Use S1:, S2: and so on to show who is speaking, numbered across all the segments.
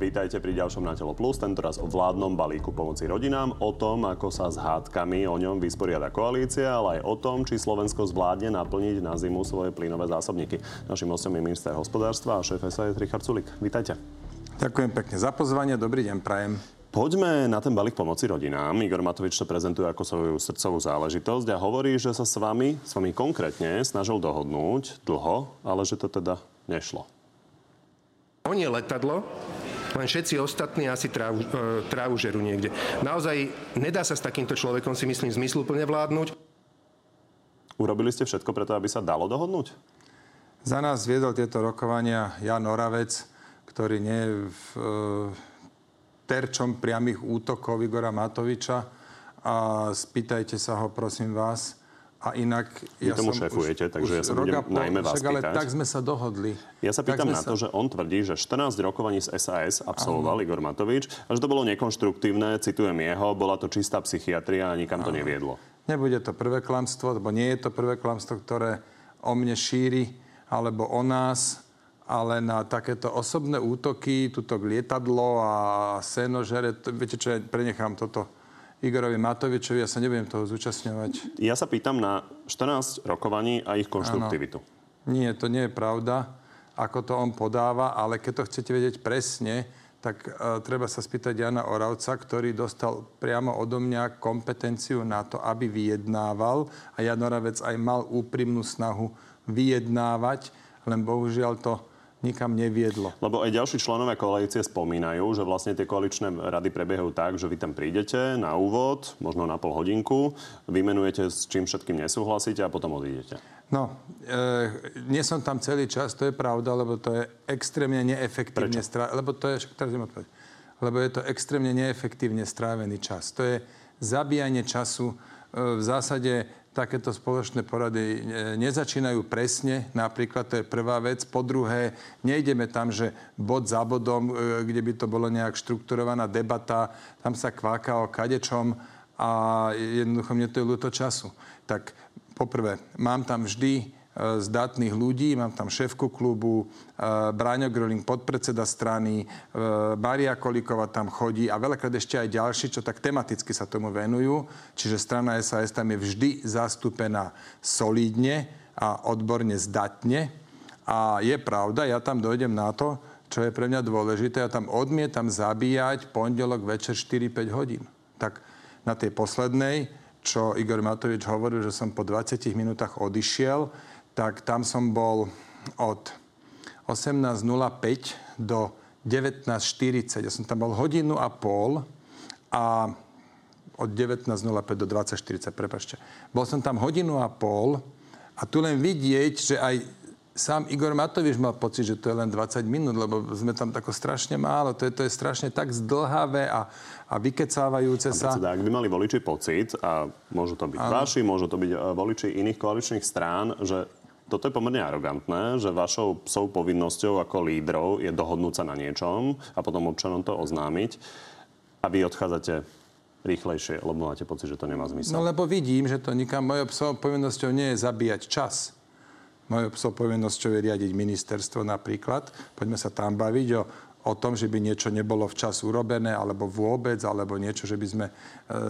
S1: Vítajte pri ďalšom Na telo plus, tentoraz o vládnom balíku pomoci rodinám, o tom, ako sa s hádkami o ňom vysporiada koalícia, ale aj o tom, či Slovensko zvládne naplniť na zimu svoje plynové zásobníky. Našim hostom je minister hospodárstva a šéf SAS Richard Sulik. Vítajte.
S2: Ďakujem pekne za pozvanie, dobrý deň, prajem.
S1: Poďme na ten balík pomoci rodinám. Igor Matovič to prezentuje ako svoju srdcovú záležitosť a hovorí, že sa s vami, s vami konkrétne snažil dohodnúť dlho, ale že to teda nešlo.
S3: On je letadlo, len všetci ostatní asi trávu, e, trávu žerú niekde. Naozaj nedá sa s takýmto človekom, si myslím, zmysluplne vládnuť.
S1: Urobili ste všetko preto, aby sa dalo dohodnúť?
S2: Za nás viedol tieto rokovania Jan Oravec, ktorý nie je v, e, terčom priamých útokov Igora Matoviča. A spýtajte sa ho, prosím vás, a inak...
S1: Vy ja tomu šefujete, už, takže už ja sa budem pol, najmä vás však,
S2: ale tak sme sa dohodli.
S1: Ja sa pýtam na sa... to, že on tvrdí, že 14 rokovaní z SAS absolvoval ano. Igor Matovič a že to bolo nekonštruktívne, citujem jeho, bola to čistá psychiatria a nikam ano. to neviedlo.
S2: Nebude to prvé klamstvo, lebo nie je to prvé klamstvo, ktoré o mne šíri, alebo o nás, ale na takéto osobné útoky, tuto lietadlo a senožere, to, viete čo, ja prenechám toto Igorovi Matovičovi, ja sa nebudem toho zúčastňovať.
S1: Ja sa pýtam na 14 rokovaní a ich konštruktivitu. Ano.
S2: Nie, to nie je pravda, ako to on podáva, ale keď to chcete vedieť presne, tak uh, treba sa spýtať Jana Oravca, ktorý dostal priamo odo mňa kompetenciu na to, aby vyjednával. A Jan Oravec aj mal úprimnú snahu vyjednávať, len bohužiaľ to nikam neviedlo.
S1: Lebo aj ďalší členovia koalície spomínajú, že vlastne tie koaličné rady prebiehajú tak, že vy tam prídete na úvod, možno na pol hodinku, vymenujete s čím všetkým nesúhlasíte a potom odídete.
S2: No, e, nie som tam celý čas, to je pravda, lebo to je extrémne neefektívne strávený. Lebo to je, teraz lebo je to extrémne neefektívne strávený čas. To je zabíjanie času. E, v zásade takéto spoločné porady e, nezačínajú presne, napríklad to je prvá vec. Po druhé, nejdeme tam, že bod za bodom, e, kde by to bolo nejak štrukturovaná debata, tam sa kváka o kadečom a jednoducho mne to je ľúto času. Tak poprvé, mám tam vždy zdatných ľudí. Mám tam šéfku klubu, e, Bráňo Groling, podpredseda strany, e, Maria Kolíková tam chodí a veľakrát ešte aj ďalší, čo tak tematicky sa tomu venujú. Čiže strana SAS tam je vždy zastúpená solídne a odborne zdatne. A je pravda, ja tam dojdem na to, čo je pre mňa dôležité, ja tam odmietam zabíjať pondelok večer 4-5 hodín. Tak na tej poslednej, čo Igor Matovič hovoril, že som po 20 minútach odišiel, tak tam som bol od 18.05 do 19.40. Ja som tam bol hodinu a pol a od 19.05 do 20.40, prepačte. Bol som tam hodinu a pol a tu len vidieť, že aj sám Igor Matovič mal pocit, že to je len 20 minút, lebo sme tam tako strašne málo. To je, to je strašne tak zdlhavé a, a vykecávajúce sa.
S1: Predseda, ak by mali voliči pocit, a môžu to byť ano. vaši, môžu to byť e, voliči iných koaličných strán, že toto je pomerne arogantné, že vašou psou povinnosťou ako lídrov je dohodnúť sa na niečom a potom občanom to oznámiť a vy odchádzate rýchlejšie, lebo máte pocit, že to nemá zmysel.
S2: No lebo vidím, že to nikam mojou psou povinnosťou nie je zabíjať čas. Mojou psou povinnosťou je riadiť ministerstvo napríklad. Poďme sa tam baviť o o tom, že by niečo nebolo včas urobené, alebo vôbec, alebo niečo, že by sme e,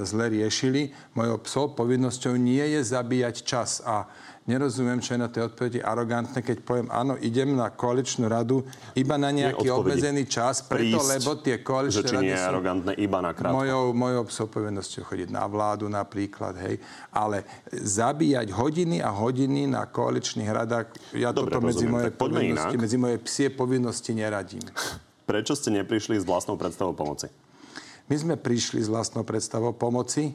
S2: zle riešili. Mojou psou povinnosťou nie je zabíjať čas. A nerozumiem, čo je na tej odpovedi arogantné, keď poviem, áno, idem na koaličnú radu iba na nejaký obmedzený čas, preto, prísť, lebo tie koaličné
S1: či nie je arogantné iba na krátko.
S2: Mojou, mojou psou povinnosťou chodiť na vládu napríklad, hej. Ale zabíjať hodiny a hodiny na koaličných radách, ja Dobre, toto medzi moje, povinnosti, medzi moje psie povinnosti neradím.
S1: Prečo ste neprišli s vlastnou predstavou pomoci?
S2: My sme prišli s vlastnou predstavou pomoci.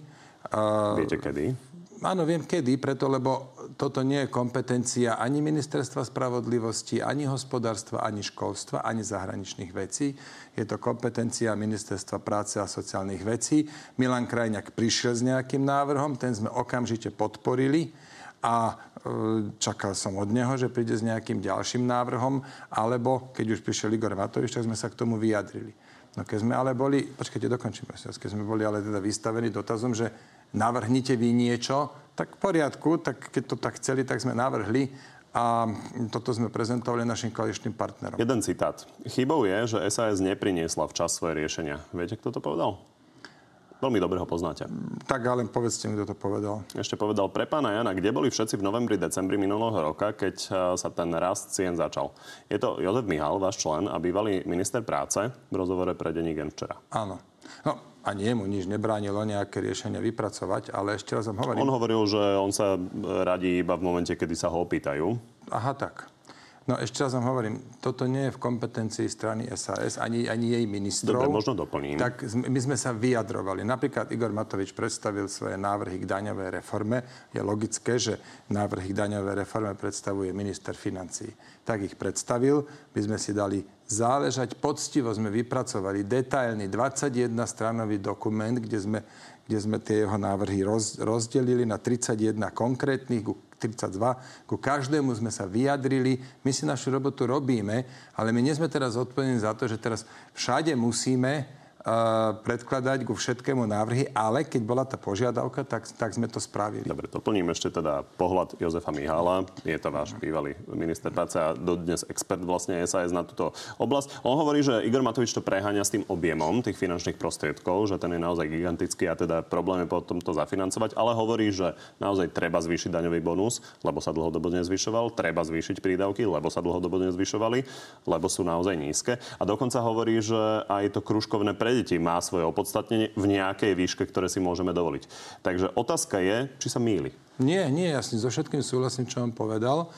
S1: Viete kedy?
S2: Áno, viem kedy, preto lebo toto nie je kompetencia ani ministerstva spravodlivosti, ani hospodárstva, ani školstva, ani zahraničných vecí. Je to kompetencia ministerstva práce a sociálnych vecí. Milan Krajňák prišiel s nejakým návrhom, ten sme okamžite podporili a e, čakal som od neho, že príde s nejakým ďalším návrhom, alebo keď už prišiel Igor Matovič, tak sme sa k tomu vyjadrili. No keď sme ale boli, počkajte, dokončím, keď sme boli ale teda vystavení dotazom, že navrhnite vy niečo, tak v poriadku, tak keď to tak chceli, tak sme navrhli a toto sme prezentovali našim koaličným partnerom.
S1: Jeden citát. Chybou je, že SAS nepriniesla včas svoje riešenia. Viete, kto to povedal? Veľmi dobre ho poznáte.
S2: Tak ale povedzte mi, kto to povedal.
S1: Ešte povedal pre pána Jana, kde boli všetci v novembri, decembri minulého roka, keď e, sa ten rast cien začal. Je to Jozef Mihal, váš člen a bývalý minister práce v rozhovore pre denní Gen včera.
S2: Áno. No, ani jemu nič nebránilo nejaké riešenia vypracovať, ale ešte raz vám hovorím...
S1: On hovoril, že on sa radí iba v momente, kedy sa ho opýtajú.
S2: Aha, tak. No ešte raz vám hovorím, toto nie je v kompetencii strany SAS, ani, ani jej ministrov.
S1: Dobre, možno doplním.
S2: Tak my sme sa vyjadrovali. Napríklad Igor Matovič predstavil svoje návrhy k daňovej reforme. Je logické, že návrhy k daňovej reforme predstavuje minister financí. Tak ich predstavil. My sme si dali záležať. Poctivo sme vypracovali detailný 21-stranový dokument, kde sme, kde sme tie jeho návrhy roz, rozdelili na 31 konkrétnych, 32. Ku každému sme sa vyjadrili. My si našu robotu robíme, ale my nie sme teraz odpovední za to, že teraz všade musíme predkladať ku všetkému návrhy, ale keď bola tá požiadavka, tak, tak sme to spravili.
S1: Dobre, doplním ešte teda pohľad Jozefa Mihala. Je to váš bývalý minister práce a dodnes expert vlastne SAS na túto oblasť. On hovorí, že Igor Matovič to preháňa s tým objemom tých finančných prostriedkov, že ten je naozaj gigantický a teda problém je potom to zafinancovať, ale hovorí, že naozaj treba zvýšiť daňový bonus, lebo sa dlhodobo nezvyšoval, treba zvýšiť prídavky, lebo sa dlhodobo nezvyšovali, lebo sú naozaj nízke. A dokonca hovorí, že aj to kružkovné pre deti má svoje opodstatnenie v nejakej výške, ktoré si môžeme dovoliť. Takže otázka je, či sa míli.
S2: Nie, nie, ja s so všetkým súhlasím, čo on povedal.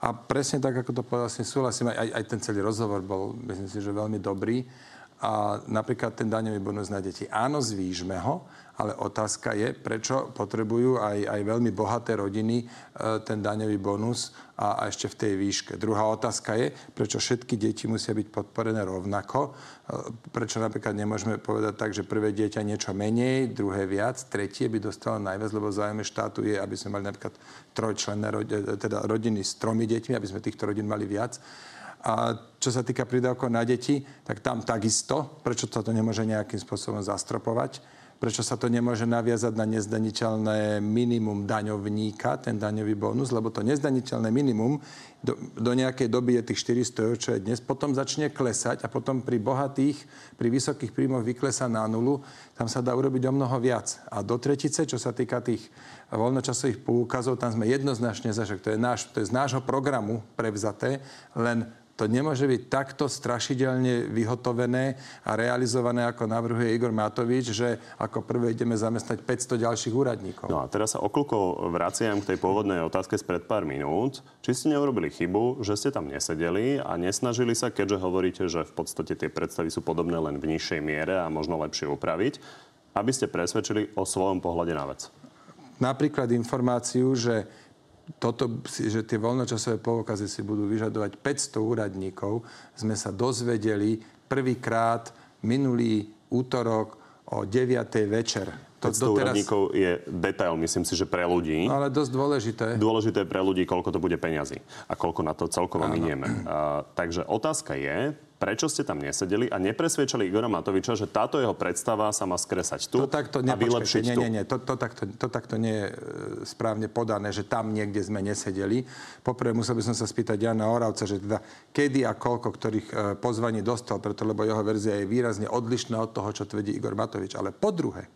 S2: A presne tak, ako to povedal, súhlasím. Aj, aj ten celý rozhovor bol, myslím si, že veľmi dobrý. A napríklad ten daňový bonus na deti. Áno, zvýšme ho, ale otázka je, prečo potrebujú aj, aj veľmi bohaté rodiny e, ten daňový bonus a, a ešte v tej výške. Druhá otázka je, prečo všetky deti musia byť podporené rovnako. E, prečo napríklad nemôžeme povedať tak, že prvé dieťa niečo menej, druhé viac, tretie by dostalo najviac, lebo zájme štátu je, aby sme mali napríklad trojčlenné teda rodiny s tromi deťmi, aby sme týchto rodín mali viac. A čo sa týka prídavkov na deti, tak tam takisto, prečo sa to nemôže nejakým spôsobom zastropovať? Prečo sa to nemôže naviazať na nezdaniteľné minimum daňovníka, ten daňový bonus, lebo to nezdaniteľné minimum do, do nejakej doby je tých 400 eur, čo je dnes, potom začne klesať a potom pri bohatých, pri vysokých príjmoch vyklesa na nulu, tam sa dá urobiť o mnoho viac. A do tretice, čo sa týka tých voľnočasových poukazov, tam sme jednoznačne za, to je, náš, to je z nášho programu prevzaté, len to nemôže byť takto strašidelne vyhotovené a realizované, ako navrhuje Igor Matovič, že ako prvé ideme zamestnať 500 ďalších úradníkov.
S1: No a teraz sa okolko vraciam k tej pôvodnej otázke spred pár minút. Či ste neurobili chybu, že ste tam nesedeli a nesnažili sa, keďže hovoríte, že v podstate tie predstavy sú podobné len v nižšej miere a možno lepšie upraviť, aby ste presvedčili o svojom pohľade na vec?
S2: Napríklad informáciu, že toto, že tie voľnočasové poukazy si budú vyžadovať 500 úradníkov, sme sa dozvedeli prvýkrát minulý útorok o 9. večer.
S1: To, 500 doteraz... úradníkov je detail, myslím si, že pre ľudí.
S2: No, ale dosť dôležité.
S1: Dôležité pre ľudí, koľko to bude peňazí a koľko na to celkovo minieme. Takže otázka je, prečo ste tam nesedeli a nepresviečali Igora Matoviča, že táto jeho predstava sa má skresať tu to takto, a vylepšiť
S2: nie, nie, nie, to, to, takto, to takto nie je e, správne podané, že tam niekde sme nesedeli. Poprvé musel by som sa spýtať Jana Oravca, že teda kedy a koľko ktorých e, pozvaní dostal, preto lebo jeho verzia je výrazne odlišná od toho, čo tvrdí Igor Matovič. Ale po druhé,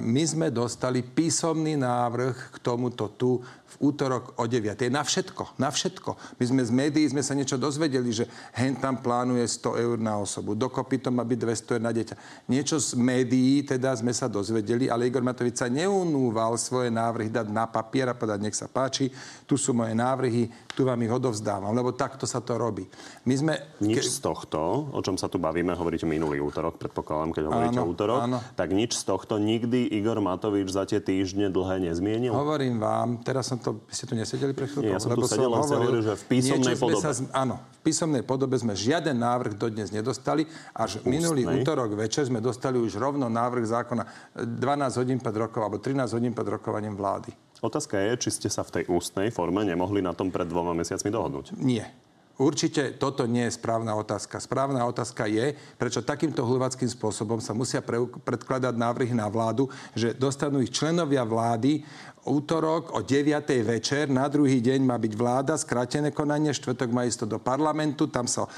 S2: my sme dostali písomný návrh k tomuto tu v útorok o 9. Na všetko, na všetko. My sme z médií sme sa niečo dozvedeli, že hen tam plánuje 100 eur na osobu. Dokopy to má byť 200 eur na dieťa. Niečo z médií teda sme sa dozvedeli, ale Igor Matovič sa neunúval svoje návrhy dať na papier a povedať, nech sa páči, tu sú moje návrhy, tu vám ich odovzdávam, lebo takto sa to robí. My sme...
S1: Nič z tohto, o čom sa tu bavíme, hovoríte minulý útorok, predpokladám, keď hovoríte áno, útorok, áno. tak nič z tohto nikdy Igor Matovič za tie týždne dlhé nezmienil?
S2: Hovorím vám, teraz som to, ste tu nesedeli pre chvíľu?
S1: Nie, ja som tu sedel, som hovoril, hovoril, že v písomnej podobe. Sa,
S2: áno, v písomnej podobe sme žiaden návrh dodnes nedostali. Až Ústnej. minulý útorok večer sme dostali už rovno návrh zákona 12 hodín pred rokov, alebo 13 hodín pred rokovaním vlády.
S1: Otázka je, či ste sa v tej ústnej forme nemohli na tom pred dvoma mesiacmi dohodnúť.
S2: Nie. Určite toto nie je správna otázka. Správna otázka je, prečo takýmto hľuvackým spôsobom sa musia pre, predkladať návrhy na vládu, že dostanú ich členovia vlády útorok o 9. večer, na druhý deň má byť vláda, skrátené konanie, štvrtok má ísť do parlamentu, tam sa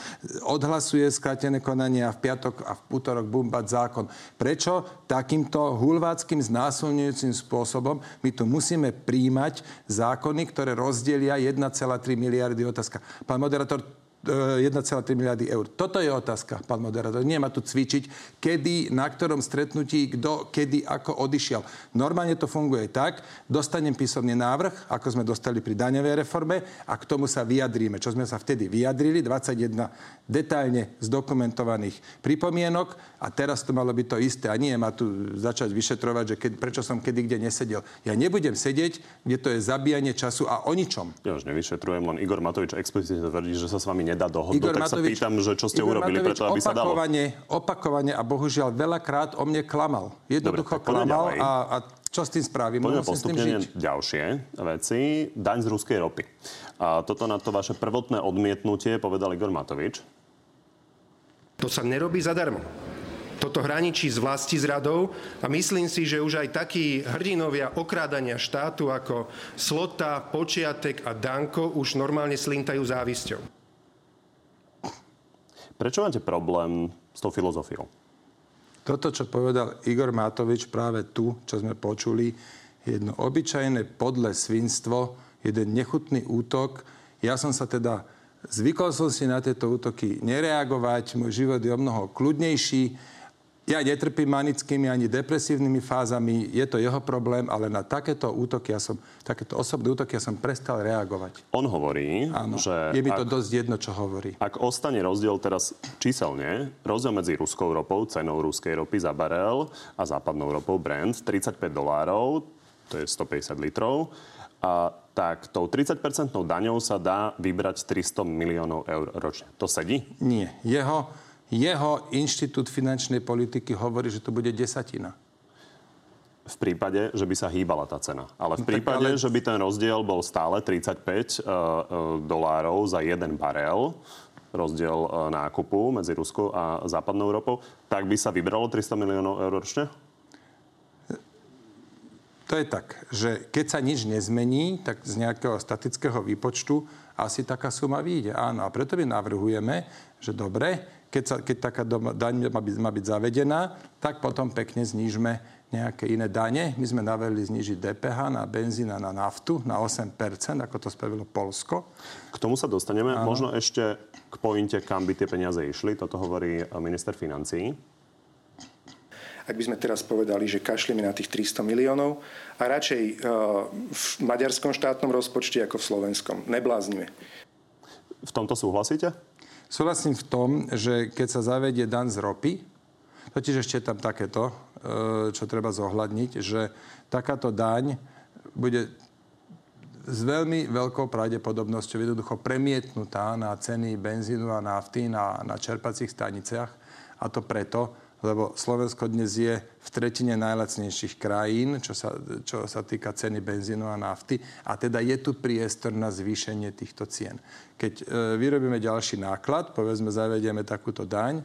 S2: odhlasuje skrátené konanie a v piatok a v útorok bumbať zákon. Prečo takýmto hulváckým znásilňujúcim spôsobom my tu musíme príjmať zákony, ktoré rozdelia 1,3 miliardy otázka. Pán moderátor, 1,3 miliardy eur. Toto je otázka, pán moderátor. Ma tu cvičiť, kedy, na ktorom stretnutí, kto, kedy, ako odišiel. Normálne to funguje tak, dostanem písomný návrh, ako sme dostali pri daňovej reforme a k tomu sa vyjadríme. Čo sme sa vtedy vyjadrili, 21 detailne zdokumentovaných pripomienok a teraz to malo byť to isté. A nie ma tu začať vyšetrovať, že keď, prečo som kedy kde nesedel. Ja nebudem sedieť, kde to je zabíjanie času a o ničom.
S1: Ja už nevyšetrujem, len Igor Matovič explicitne tvrdí, že sa s vami nedá dohodnúť, Igor tak Matovič, sa pýtam, že čo ste Igor urobili Matovič preto, aby sa dalo.
S2: Opakovane a bohužiaľ veľakrát o mne klamal. Jednoducho Dobre, klamal a, a čo s tým spravím?
S1: Poďme postupne ďalšie veci. Daň z ruskej ropy. A toto na to vaše prvotné odmietnutie povedal Igor Matovič.
S3: To sa nerobí zadarmo. Toto hraničí s vlasti zradou a myslím si, že už aj takí hrdinovia okrádania štátu ako Slota, Počiatek a Danko už normálne slintajú závisťou.
S1: Prečo máte problém s tou filozofiou?
S2: Toto, čo povedal Igor Matovič práve tu, čo sme počuli, je jedno obyčajné podle svinstvo, jeden nechutný útok. Ja som sa teda, zvykol som si na tieto útoky nereagovať, môj život je o mnoho kľudnejší ja netrpím manickými ani depresívnymi fázami, je to jeho problém, ale na takéto útoky, ja som, takéto osobné útoky ja som prestal reagovať.
S1: On hovorí,
S2: Áno,
S1: že...
S2: Je mi to ak, dosť jedno, čo hovorí.
S1: Ak ostane rozdiel teraz číselne, rozdiel medzi ruskou ropou, cenou ruskej ropy za barel a západnou ropou Brent, 35 dolárov, to je 150 litrov, a tak tou 30-percentnou daňou sa dá vybrať 300 miliónov eur ročne. To sedí?
S2: Nie. Jeho jeho inštitút finančnej politiky hovorí, že to bude desatina.
S1: V prípade, že by sa hýbala tá cena. Ale v no prípade, ale... že by ten rozdiel bol stále 35 uh, uh, dolárov za jeden barel, rozdiel uh, nákupu medzi Ruskou a západnou Európou, tak by sa vybralo 300 miliónov eur ročne?
S2: To je tak, že keď sa nič nezmení, tak z nejakého statického výpočtu asi taká suma vyjde. Áno, a preto my navrhujeme, že dobre, keď, sa, keď taká daň má byť, má byť zavedená, tak potom pekne znížme nejaké iné dane. My sme navrhli znižiť DPH na benzín a na naftu na 8%, ako to spravilo Polsko.
S1: K tomu sa dostaneme. Ano. Možno ešte k pointe, kam by tie peniaze išli. Toto hovorí minister financií.
S4: Ak by sme teraz povedali, že kašlíme na tých 300 miliónov a radšej uh, v maďarskom štátnom rozpočte ako v slovenskom. Nebláznime.
S1: V tomto súhlasíte?
S2: Súhlasím v tom, že keď sa zavedie dan z ropy, totiž ešte tam takéto, e, čo treba zohľadniť, že takáto daň bude s veľmi veľkou pravdepodobnosťou jednoducho premietnutá na ceny benzínu a nafty na, na čerpacích staniciach. A to preto, lebo Slovensko dnes je v tretine najlacnejších krajín, čo sa, čo sa týka ceny benzínu a nafty. A teda je tu priestor na zvýšenie týchto cien. Keď e, vyrobíme ďalší náklad, povedzme, zavedieme takúto daň,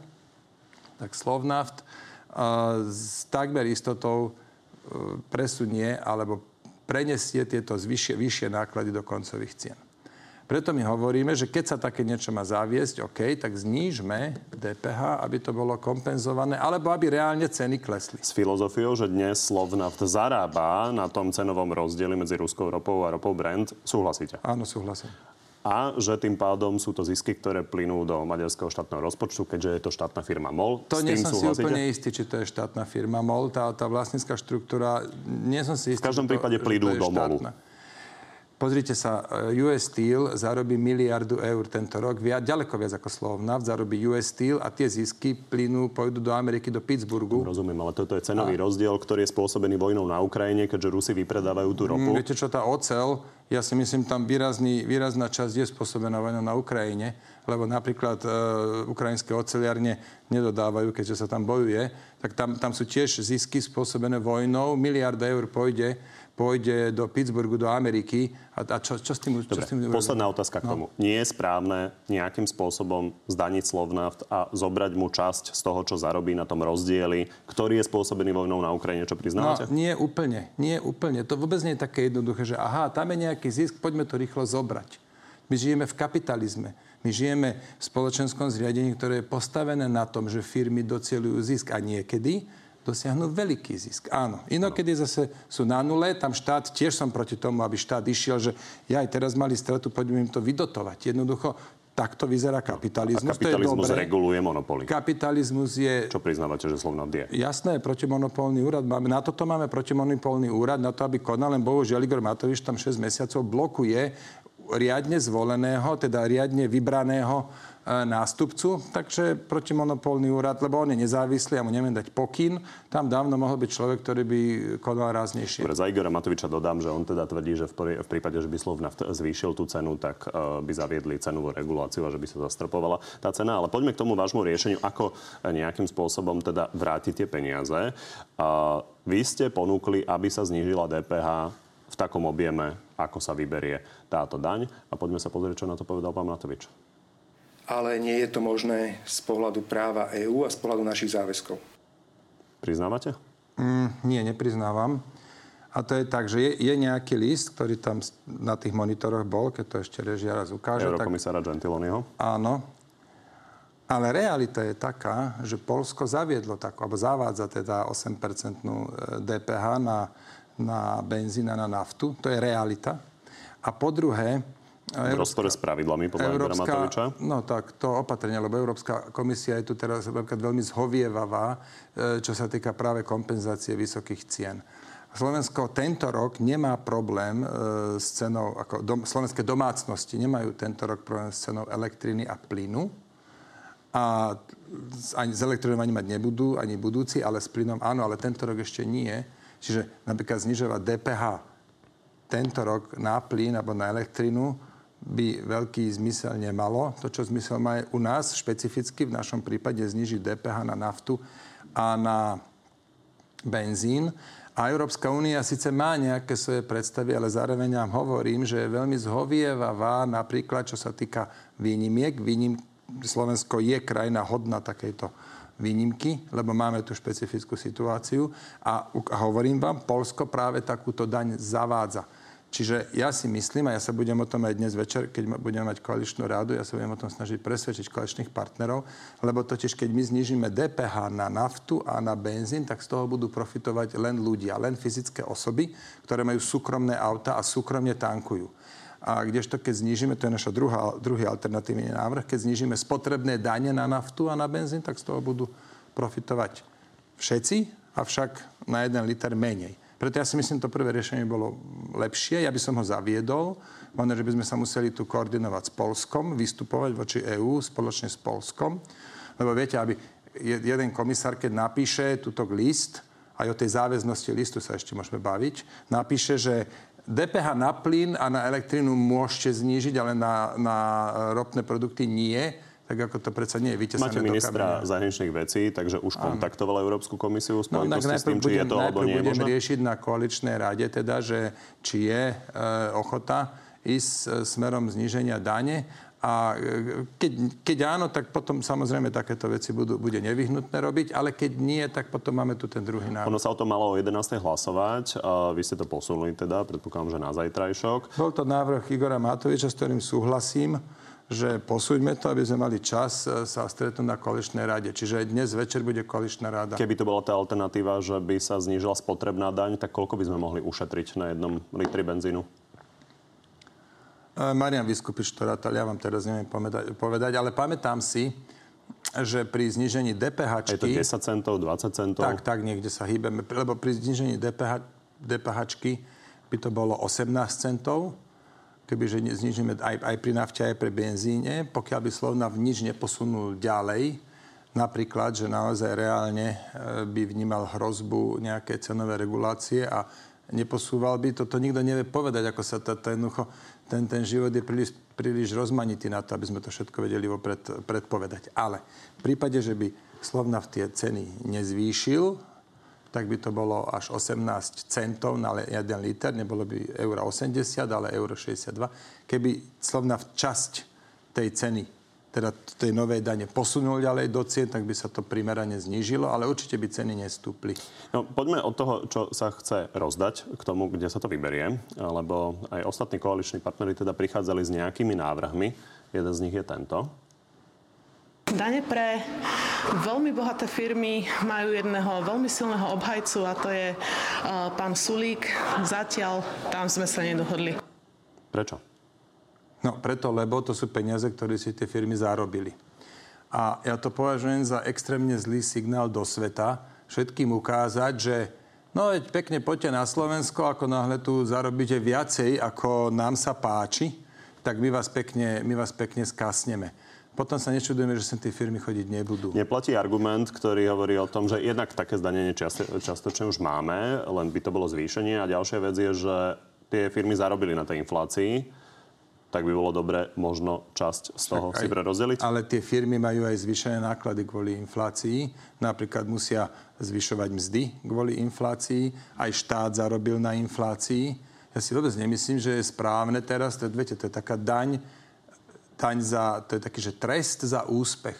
S2: tak Slovnaft e, s takmer istotou e, presunie alebo prenesie tieto vyššie, vyššie náklady do koncových cien. Preto my hovoríme, že keď sa také niečo má zaviesť, OK, tak znížme DPH, aby to bolo kompenzované, alebo aby reálne ceny klesli.
S1: S filozofiou, že dnes Slovnaft zarába na tom cenovom rozdieli medzi ruskou ropou a ropou Brent, súhlasíte?
S2: Áno, súhlasím
S1: a že tým pádom sú to zisky, ktoré plynú do maďarského štátneho rozpočtu, keďže je to štátna firma MOL.
S2: To nie som súhlasíte? si úplne istý, či to je štátna firma MOL. Tá, tá vlastnícka štruktúra, nie som si istý.
S1: V každom prípade plynú do MOLu.
S2: Pozrite sa, eh, US Steel zarobí miliardu eur tento rok, viac, ďaleko viac ako Slovnaft, zarobí US Steel a tie zisky plynú, pôjdu do Ameriky, do Pittsburghu.
S1: Rozumiem, ale toto je cenový a... rozdiel, ktorý je spôsobený vojnou na Ukrajine, keďže Rusi vypredávajú tú ropu.
S2: Mm, viete čo, tá ocel Ja si myslím, tam výrazný, výrazná časť je spôsobená vojnou na Ukrajine, lebo napríklad e, ukrajinské oceliarne nedodávajú, keďže sa tam bojuje, tak tam, tam sú tiež zisky spôsobené vojnou. Miliarda eur pôjde pôjde do Pittsburghu, do Ameriky. A, a čo, čo s tým...
S1: Dobre,
S2: čo s tým
S1: posledná otázka k no. tomu. Nie je správne nejakým spôsobom zdaniť Slovnaft a zobrať mu časť z toho, čo zarobí na tom rozdieli, ktorý je spôsobený vojnou na Ukrajine, čo priznávate?
S2: No, nie úplne. Nie úplne. To vôbec nie je také jednoduché, že aha, tam je nejaký zisk, poďme to rýchlo zobrať. My žijeme v kapitalizme. My žijeme v spoločenskom zriadení, ktoré je postavené na tom, že firmy docielujú zisk a niekedy dosiahnu veľký zisk. Áno. Inokedy zase sú na nule, tam štát, tiež som proti tomu, aby štát išiel, že ja aj teraz mali stratu, poďme im to vydotovať. Jednoducho, takto vyzerá kapitalizmus.
S1: A kapitalizmus to je reguluje monopoly.
S2: Kapitalizmus je...
S1: Čo priznávate, že slovno die?
S2: Jasné, protimonopolný úrad. Máme, na toto máme protimonopolný úrad, na to, aby konal, len bohužiaľ Igor Matovič tam 6 mesiacov blokuje riadne zvoleného, teda riadne vybraného nástupcu, takže protimonopolný úrad, lebo on je nezávislý a mu neviem dať pokyn. Tam dávno mohol byť človek, ktorý by konal ráznejšie.
S1: Dobre, za Igora Matoviča dodám, že on teda tvrdí, že v, prípade, že by Slovnaft zvýšil tú cenu, tak uh, by zaviedli cenovú reguláciu a že by sa zastropovala tá cena. Ale poďme k tomu vášmu riešeniu, ako nejakým spôsobom teda vrátiť tie peniaze. Uh, vy ste ponúkli, aby sa znížila DPH v takom objeme, ako sa vyberie táto daň. A poďme sa pozrieť, čo na to povedal pán Matovič
S4: ale nie je to možné z pohľadu práva EÚ a z pohľadu našich záväzkov.
S1: Priznávate?
S2: Mm, nie, nepriznávam. A to je tak, že je, je nejaký list, ktorý tam na tých monitoroch bol, keď to ešte režia raz ukáže.
S1: Eurokomisára tak... Gentiloniho.
S2: Áno. Ale realita je taká, že Polsko zaviedlo takú, alebo zavádza teda 8% DPH na, na benzín a na naftu. To je realita. A po druhé,
S1: v rozpore s pravidlami podľa Európska, Matoviča?
S2: No tak to opatrenie, lebo Európska komisia je tu teraz veľmi zhovievavá, e, čo sa týka práve kompenzácie vysokých cien. Slovensko tento rok nemá problém e, s cenou, ako dom, slovenské domácnosti nemajú tento rok problém s cenou elektriny a plynu. A ani s elektrinou ani mať nebudú, ani budúci, ale s plynom áno, ale tento rok ešte nie. Čiže napríklad znižovať DPH tento rok na plyn alebo na elektrinu by veľký zmysel nemalo. To, čo zmysel má u nás špecificky, v našom prípade znižiť DPH na naftu a na benzín. A Európska únia síce má nejaké svoje predstavy, ale zároveň vám hovorím, že je veľmi zhovievavá napríklad, čo sa týka výnimiek. Výnim... Slovensko je krajina hodná takejto výnimky, lebo máme tu špecifickú situáciu. A, a hovorím vám, Polsko práve takúto daň zavádza. Čiže ja si myslím, a ja sa budem o tom aj dnes večer, keď budeme mať koaličnú rádu, ja sa budem o tom snažiť presvedčiť koaličných partnerov, lebo totiž keď my znižíme DPH na naftu a na benzín, tak z toho budú profitovať len ľudia, len fyzické osoby, ktoré majú súkromné auta a súkromne tankujú. A kdežto, keď znižíme, to je naša druhá, druhý alternatívny návrh, keď znižíme spotrebné dane na naftu a na benzín, tak z toho budú profitovať všetci, avšak na jeden liter menej. Preto ja si myslím, to prvé riešenie bolo lepšie. Ja by som ho zaviedol. Možno, že by sme sa museli tu koordinovať s Polskom, vystupovať voči EÚ spoločne s Polskom. Lebo viete, aby jeden komisár, keď napíše túto list, aj o tej záväznosti listu sa ešte môžeme baviť, napíše, že DPH na plyn a na elektrínu môžete znížiť, ale na, na ropné produkty nie tak ako to predsa nie je vytesané
S1: Máte ministra zahraničných vecí, takže už kontaktovala Európsku komisiu v no, s tým, či je to alebo nie
S2: budem možno? riešiť na koaličnej rade, teda, že či je e, ochota ísť e, smerom zníženia dane a e, keď, keď áno, tak potom samozrejme takéto veci budú, bude nevyhnutné robiť, ale keď nie, tak potom máme tu ten druhý návrh.
S1: Ono sa o tom malo o 11. hlasovať. A vy ste to posunuli teda, predpokladám, že na zajtrajšok.
S2: Bol to návrh Igora Matoviča, s ktorým súhlasím že posúďme to, aby sme mali čas e, sa stretnúť na koaličnej rade. Čiže dnes večer bude koaličná rada.
S1: Keby to bola tá alternatíva, že by sa znížila spotrebná daň, tak koľko by sme mohli ušetriť na jednom litri benzínu?
S2: E, Marian Vyskupič to rátal, ja vám teraz neviem povedať, ale pamätám si, že pri znižení DPH...
S1: Je to 10 centov, 20 centov?
S2: Tak, tak, niekde sa hýbeme. Lebo pri znižení DPH, DPH by to bolo 18 centov kebyže znižíme aj, aj pri nafte, aj pri benzíne, pokiaľ by Slovnaft nič neposunul ďalej, napríklad, že naozaj reálne e, by vnímal hrozbu nejaké cenové regulácie a neposúval by. Toto nikto nevie povedať, ako sa tá, jednoducho, ten, ten život je príliš, príliš rozmanitý na to, aby sme to všetko vedeli vopred predpovedať. Ale v prípade, že by Slovnaft tie ceny nezvýšil, tak by to bolo až 18 centov na jeden liter, nebolo by euro 80, ale euro 62. Keby Slovnaft časť tej ceny teda tej novej dane posunul ďalej do cien, tak by sa to primerane znížilo, ale určite by ceny nestúpli.
S1: No, poďme od toho, čo sa chce rozdať k tomu, kde sa to vyberie, lebo aj ostatní koaliční partnery teda prichádzali s nejakými návrhmi. Jeden z nich je tento.
S5: Dane pre veľmi bohaté firmy majú jedného veľmi silného obhajcu a to je uh, pán Sulík. Zatiaľ tam sme sa nedohodli.
S1: Prečo?
S2: No preto, lebo to sú peniaze, ktoré si tie firmy zarobili. A ja to považujem za extrémne zlý signál do sveta, všetkým ukázať, že no veď pekne poďte na Slovensko, ako náhle tu zarobíte viacej, ako nám sa páči, tak my vás pekne, my vás pekne skasneme. Potom sa nečudujeme, že sem tie firmy chodiť nebudú.
S1: Neplatí argument, ktorý hovorí o tom, že jednak také zdanenie častočne už máme, len by to bolo zvýšenie. A ďalšia vec je, že tie firmy zarobili na tej inflácii tak by bolo dobre možno časť z toho si prerozdeliť?
S2: Ale tie firmy majú aj zvýšené náklady kvôli inflácii. Napríklad musia zvyšovať mzdy kvôli inflácii. Aj štát zarobil na inflácii. Ja si vôbec nemyslím, že je správne teraz, to, viete, to je taká daň, daň za, to je taký, že trest za úspech.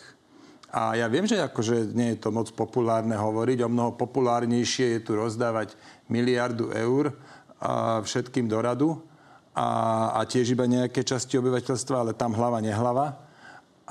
S2: A ja viem, že akože nie je to moc populárne hovoriť, o mnoho populárnejšie je tu rozdávať miliardu eur a všetkým do radu, a, a tiež iba nejaké časti obyvateľstva, ale tam hlava, nehlava.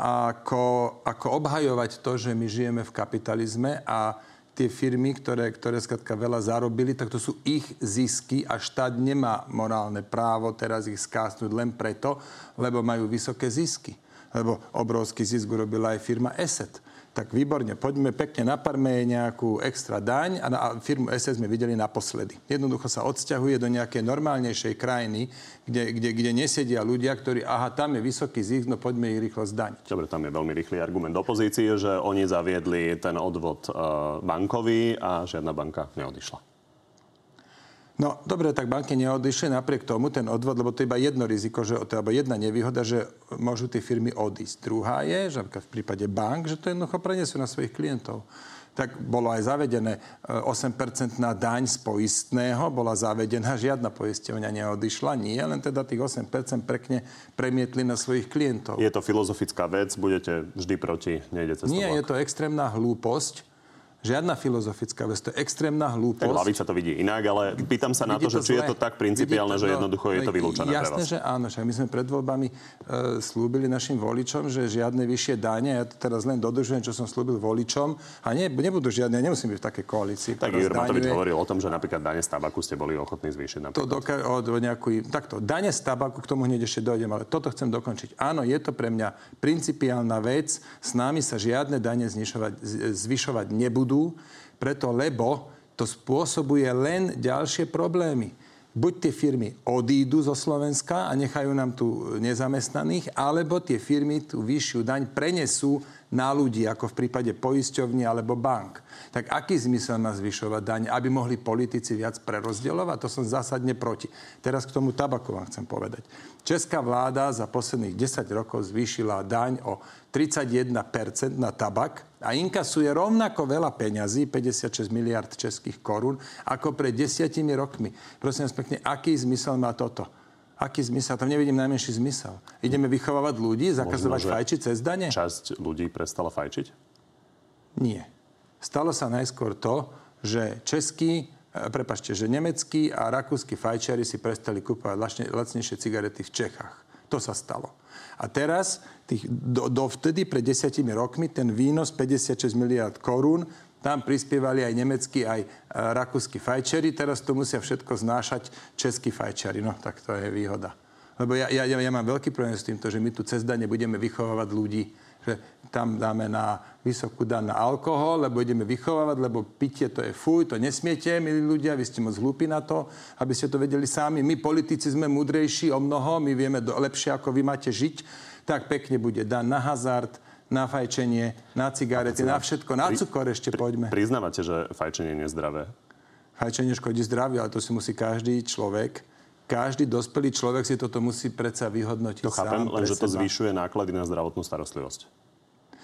S2: Ako, ako obhajovať to, že my žijeme v kapitalizme a tie firmy, ktoré, ktoré skratka veľa zarobili, tak to sú ich zisky a štát nemá morálne právo teraz ich skásnuť len preto, lebo majú vysoké zisky. Lebo obrovský zisk urobila aj firma ESET tak výborne, poďme pekne na Parme nejakú extra daň a, na, a firmu SS sme videli naposledy. Jednoducho sa odsťahuje do nejakej normálnejšej krajiny, kde, kde, kde nesedia ľudia, ktorí, aha, tam je vysoký zisk, no poďme ich rýchlo zdaniť.
S1: Dobre, tam je veľmi rýchly argument opozície, že oni zaviedli ten odvod uh, bankový a žiadna banka neodišla.
S2: No dobre, tak banky neodišli napriek tomu ten odvod, lebo to je iba jedno riziko, že, to je iba jedna nevýhoda, že môžu tie firmy odísť. Druhá je, že v prípade bank, že to jednoducho prenesú na svojich klientov tak bolo aj zavedené 8% e, na daň z poistného, bola zavedená, žiadna poisťovňa neodišla, nie, len teda tých 8% pekne premietli na svojich klientov.
S1: Je to filozofická vec, budete vždy proti, nejde cez
S2: Nie, je to extrémna hlúposť, Žiadna filozofická vec, to je extrémna hlúposť.
S1: Tak lavica to vidí inak, ale pýtam sa na to, že či je to tak principiálne, to, že no, jednoducho no, je to vylúčené
S2: Jasné, že áno, však my sme pred voľbami e, slúbili našim voličom, že žiadne vyššie dáne, ja to teraz len dodržujem, čo som slúbil voličom, a nie, nebudú žiadne, nemusím byť v takej koalícii.
S1: Tak Igor Matovič hovoril o tom, že napríklad dane z tabaku ste boli ochotní zvýšiť. Napríklad.
S2: To doka- od nejakú, takto, dane z tabaku, k tomu hneď ešte dojdem, ale toto chcem dokončiť. Áno, je to pre mňa principiálna vec, s nami sa žiadne dane zvyšovať nebudú preto, lebo to spôsobuje len ďalšie problémy. Buď tie firmy odídu zo Slovenska a nechajú nám tu nezamestnaných, alebo tie firmy tú vyššiu daň prenesú na ľudí, ako v prípade poisťovní alebo bank. Tak aký zmysel má zvyšovať daň, aby mohli politici viac prerozdeľovať? To som zásadne proti. Teraz k tomu tabaku vám chcem povedať. Česká vláda za posledných 10 rokov zvýšila daň o 31% na tabak a inkasuje rovnako veľa peňazí, 56 miliard českých korún, ako pred desiatimi rokmi. Prosím vás pekne, aký zmysel má toto? Aký zmysel? Tam nevidím najmenší zmysel. Ideme vychovávať ľudí, zakazovať Možno, fajčiť cez dane?
S1: Časť ľudí prestala fajčiť?
S2: Nie. Stalo sa najskôr to, že českí, e, prepašte, že nemeckí a rakúsky fajčiari si prestali kúpovať lacnejšie cigarety v Čechách. To sa stalo. A teraz, tých, do, dovtedy, pred desiatimi rokmi, ten výnos 56 miliard korún tam prispievali aj nemeckí, aj e, rakúsky fajčeri. Teraz to musia všetko znášať českí fajčeri. No, tak to je výhoda. Lebo ja, ja, ja mám veľký problém s týmto, že my tu cez dane budeme vychovávať ľudí, že tam dáme na vysokú dan na alkohol, lebo ideme vychovávať, lebo pitie to je fuj, to nesmiete, milí ľudia, vy ste moc hlúpi na to, aby ste to vedeli sami. My politici sme múdrejší o mnoho, my vieme do, lepšie, ako vy máte žiť, tak pekne bude dan na hazard, na fajčenie, na cigarety, na všetko, na cukor ešte poďme.
S1: Priznávate, že fajčenie je nezdravé?
S2: Fajčenie škodí zdraviu, ale to si musí každý človek každý dospelý človek si toto musí predsa vyhodnotiť
S1: to chápem,
S2: sám
S1: len že to zvyšuje náklady na zdravotnú starostlivosť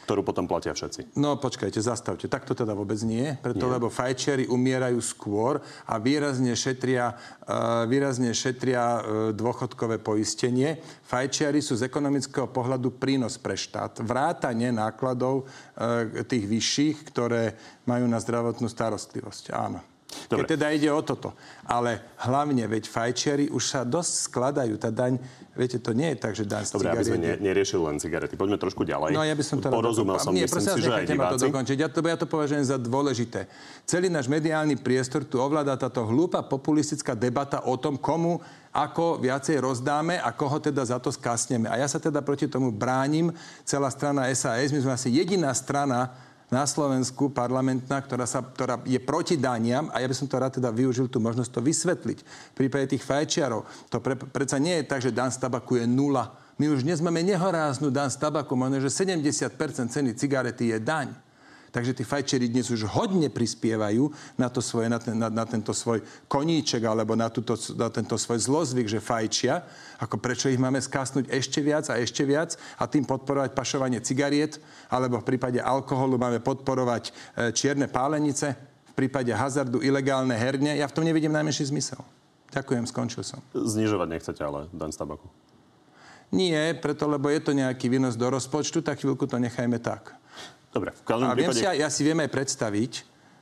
S1: ktorú potom platia všetci.
S2: No počkajte, zastavte. Tak to teda vôbec nie, preto nie. lebo fajčiari umierajú skôr a výrazne šetria, uh, výrazne šetria uh, dôchodkové poistenie. Fajčiari sú z ekonomického pohľadu prínos pre štát. Vrátanie nákladov uh, tých vyšších, ktoré majú na zdravotnú starostlivosť. Áno. Dobre. Keď teda ide o toto. Ale hlavne, veď fajčiari už sa dosť skladajú. Tá daň Viete, to nie je tak, že daň z
S1: Dobre, aby sme ne, neriešili len cigarety. Poďme trošku ďalej.
S2: No ja by som to
S1: Porozumel som, nie, myslím si, že aj diváci.
S2: to dokončiť. Ja to, ja to považujem za dôležité. Celý náš mediálny priestor tu ovláda táto hlúpa populistická debata o tom, komu ako viacej rozdáme a koho teda za to skasneme. A ja sa teda proti tomu bránim. Celá strana SAS, my sme asi jediná strana, na Slovensku parlamentná, ktorá, sa, ktorá je proti daniam a ja by som to rád teda využil tú možnosť to vysvetliť. V prípade tých fajčiarov to pre, predsa nie je tak, že dan z tabaku je nula. My už dnes máme nehoráznu dan z tabaku, možno, že 70% ceny cigarety je daň. Takže tí fajčeri dnes už hodne prispievajú na, to svoje, na, ten, na, na tento svoj koníček alebo na, túto, na tento svoj zlozvyk, že fajčia. Ako prečo ich máme skásnuť ešte viac a ešte viac a tým podporovať pašovanie cigariet, alebo v prípade alkoholu máme podporovať e, čierne pálenice, v prípade hazardu ilegálne herne. Ja v tom nevidím najmenší zmysel. Ďakujem, skončil som.
S1: Znižovať nechcete ale daň z tabaku?
S2: Nie, preto lebo je to nejaký výnos do rozpočtu, tak chvíľku to nechajme tak.
S1: Dobre, v každom prípade...
S2: si, ja, ja si viem aj predstaviť,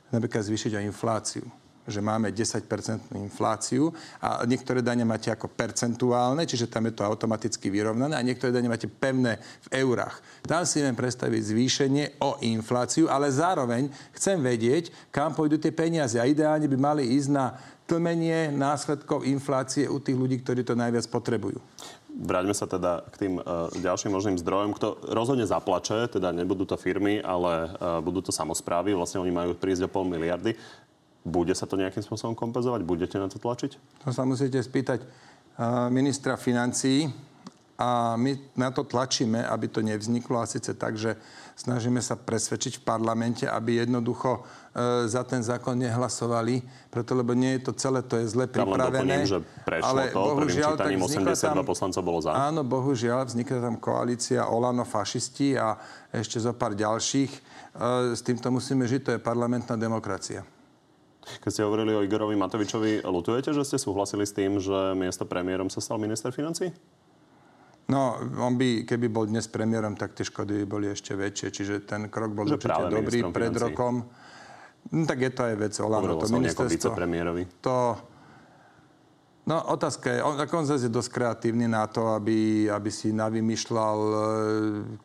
S2: napríklad zvýšiť aj infláciu že máme 10% infláciu a niektoré dane máte ako percentuálne, čiže tam je to automaticky vyrovnané a niektoré dane máte pevné v eurách. Tam si viem predstaviť zvýšenie o infláciu, ale zároveň chcem vedieť, kam pôjdu tie peniaze a ideálne by mali ísť na tlmenie následkov inflácie u tých ľudí, ktorí to najviac potrebujú.
S1: Vráťme sa teda k tým uh, ďalším možným zdrojom. Kto rozhodne zaplače, teda nebudú to firmy, ale uh, budú to samozprávy. Vlastne oni majú prísť o pol miliardy. Bude sa to nejakým spôsobom kompenzovať? Budete na to tlačiť?
S2: To sa musíte spýtať uh, ministra financií. A my na to tlačíme, aby to nevzniklo. A síce tak, že snažíme sa presvedčiť v parlamente, aby jednoducho za ten zákon nehlasovali, preto lebo nie je to celé, to je zle pripravené.
S1: Len doplním, že prešlo ale to, bohužiaľ, prvým čítaním 82 tam, poslancov bolo za.
S2: Áno, bohužiaľ, vznikla tam koalícia Olano fašisti a ešte zo pár ďalších. E, s týmto musíme žiť, to je parlamentná demokracia.
S1: Keď ste hovorili o Igorovi Matovičovi, lutujete, že ste súhlasili s tým, že miesto premiérom sa stal minister financí?
S2: No, on by, keby bol dnes premiérom, tak tie škody by boli ešte väčšie. Čiže ten krok bol že určite dobrý pred rokom. No, tak je to aj vec Olano.
S1: To ministerstvo,
S2: to, No otázka je, on, ako on zase je dosť kreatívny na to, aby, aby si navymýšľal e,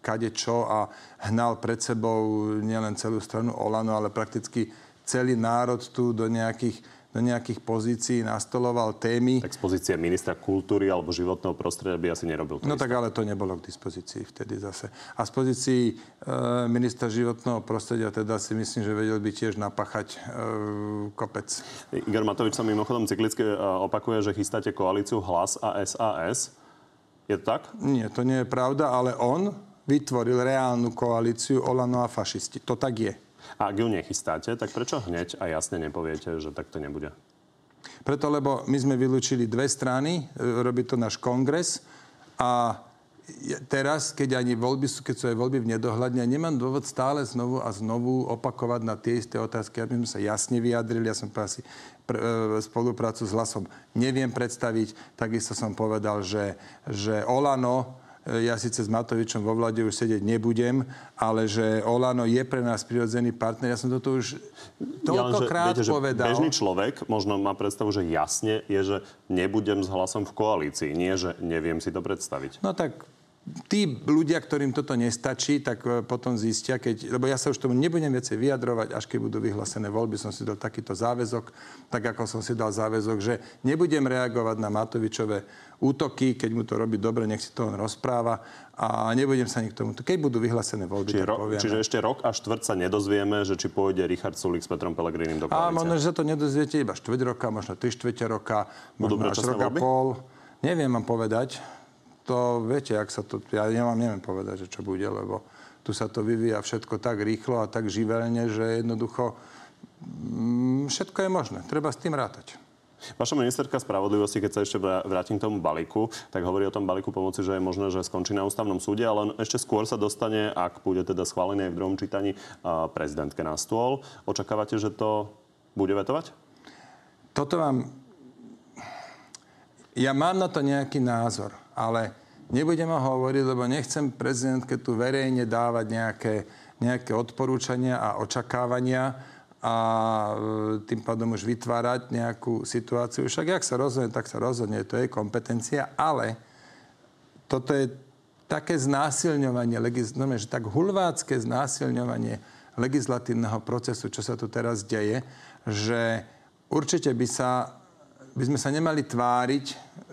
S2: kade čo a hnal pred sebou nielen celú stranu Olano, ale prakticky celý národ tu do nejakých do nejakých pozícií nastoloval témy.
S1: Tak z pozície ministra kultúry alebo životného prostredia by asi nerobil
S2: to No isté. tak ale to nebolo k dispozícii vtedy zase. A z pozícií e, ministra životného prostredia teda si myslím, že vedel by tiež napachať e, kopec.
S1: Igor Matovič sa mimochodom cyklicky e, opakuje, že chystáte koalíciu Hlas a SAS. Je to tak?
S2: Nie, to nie je pravda, ale on vytvoril reálnu koalíciu Olano a fašisti. To tak je.
S1: A ak ju nechystáte, tak prečo hneď a jasne nepoviete, že tak to nebude?
S2: Preto, lebo my sme vylúčili dve strany, e, robí to náš kongres a teraz, keď ani voľby sú, keď sú aj voľby v nedohľadne, nemám dôvod stále znovu a znovu opakovať na tie isté otázky, aby sme sa jasne vyjadrili. Ja som asi pr- e, spoluprácu s hlasom neviem predstaviť. Takisto som povedal, že, že Olano ja síce s Matovičom vo vlade už sedieť nebudem, ale že Olano je pre nás prirodzený partner. Ja som toto už toľkokrát ja, povedal.
S1: Bežný človek možno má predstavu, že jasne je, že nebudem s hlasom v koalícii. Nie, že neviem si to predstaviť.
S2: No tak tí ľudia, ktorým toto nestačí, tak e, potom zistia, keď, lebo ja sa už tomu nebudem viacej vyjadrovať, až keď budú vyhlásené voľby, som si dal takýto záväzok, tak ako som si dal záväzok, že nebudem reagovať na Matovičové útoky, keď mu to robí dobre, nech si to on rozpráva a nebudem sa k tomu. Keď budú vyhlásené voľby,
S1: čiže,
S2: ro- povieme.
S1: čiže ešte rok a štvrť sa nedozvieme, že či pôjde Richard Sulik s Petrom Pelegrinim do koalície.
S2: A možno, že sa to nedozviete iba štvrť roka, možno tri štvrte roka, možno až rok a pol. Neviem vám povedať to viete, ak sa to, ja nemám, neviem povedať, že čo bude, lebo tu sa to vyvíja všetko tak rýchlo a tak živelne, že jednoducho všetko je možné. Treba s tým rátať.
S1: Vaša ministerka spravodlivosti, keď sa ešte vrátim k tomu balíku, tak hovorí o tom balíku pomoci, že je možné, že skončí na ústavnom súde, ale ešte skôr sa dostane, ak bude teda schválený aj v druhom čítaní, prezidentke na stôl. Očakávate, že to bude vetovať?
S2: Toto vám... Ja mám na to nejaký názor, ale nebudem ho hovoriť, lebo nechcem prezidentke tu verejne dávať nejaké, nejaké odporúčania a očakávania, a e, tým pádom už vytvárať nejakú situáciu. Však jak sa rozhodne, tak sa rozhodne, to je kompetencia, ale toto je také znásilňovanie, no, že tak hulvácké znásilňovanie legislatívneho procesu, čo sa tu teraz deje, že určite by sa by sme sa nemali tváriť,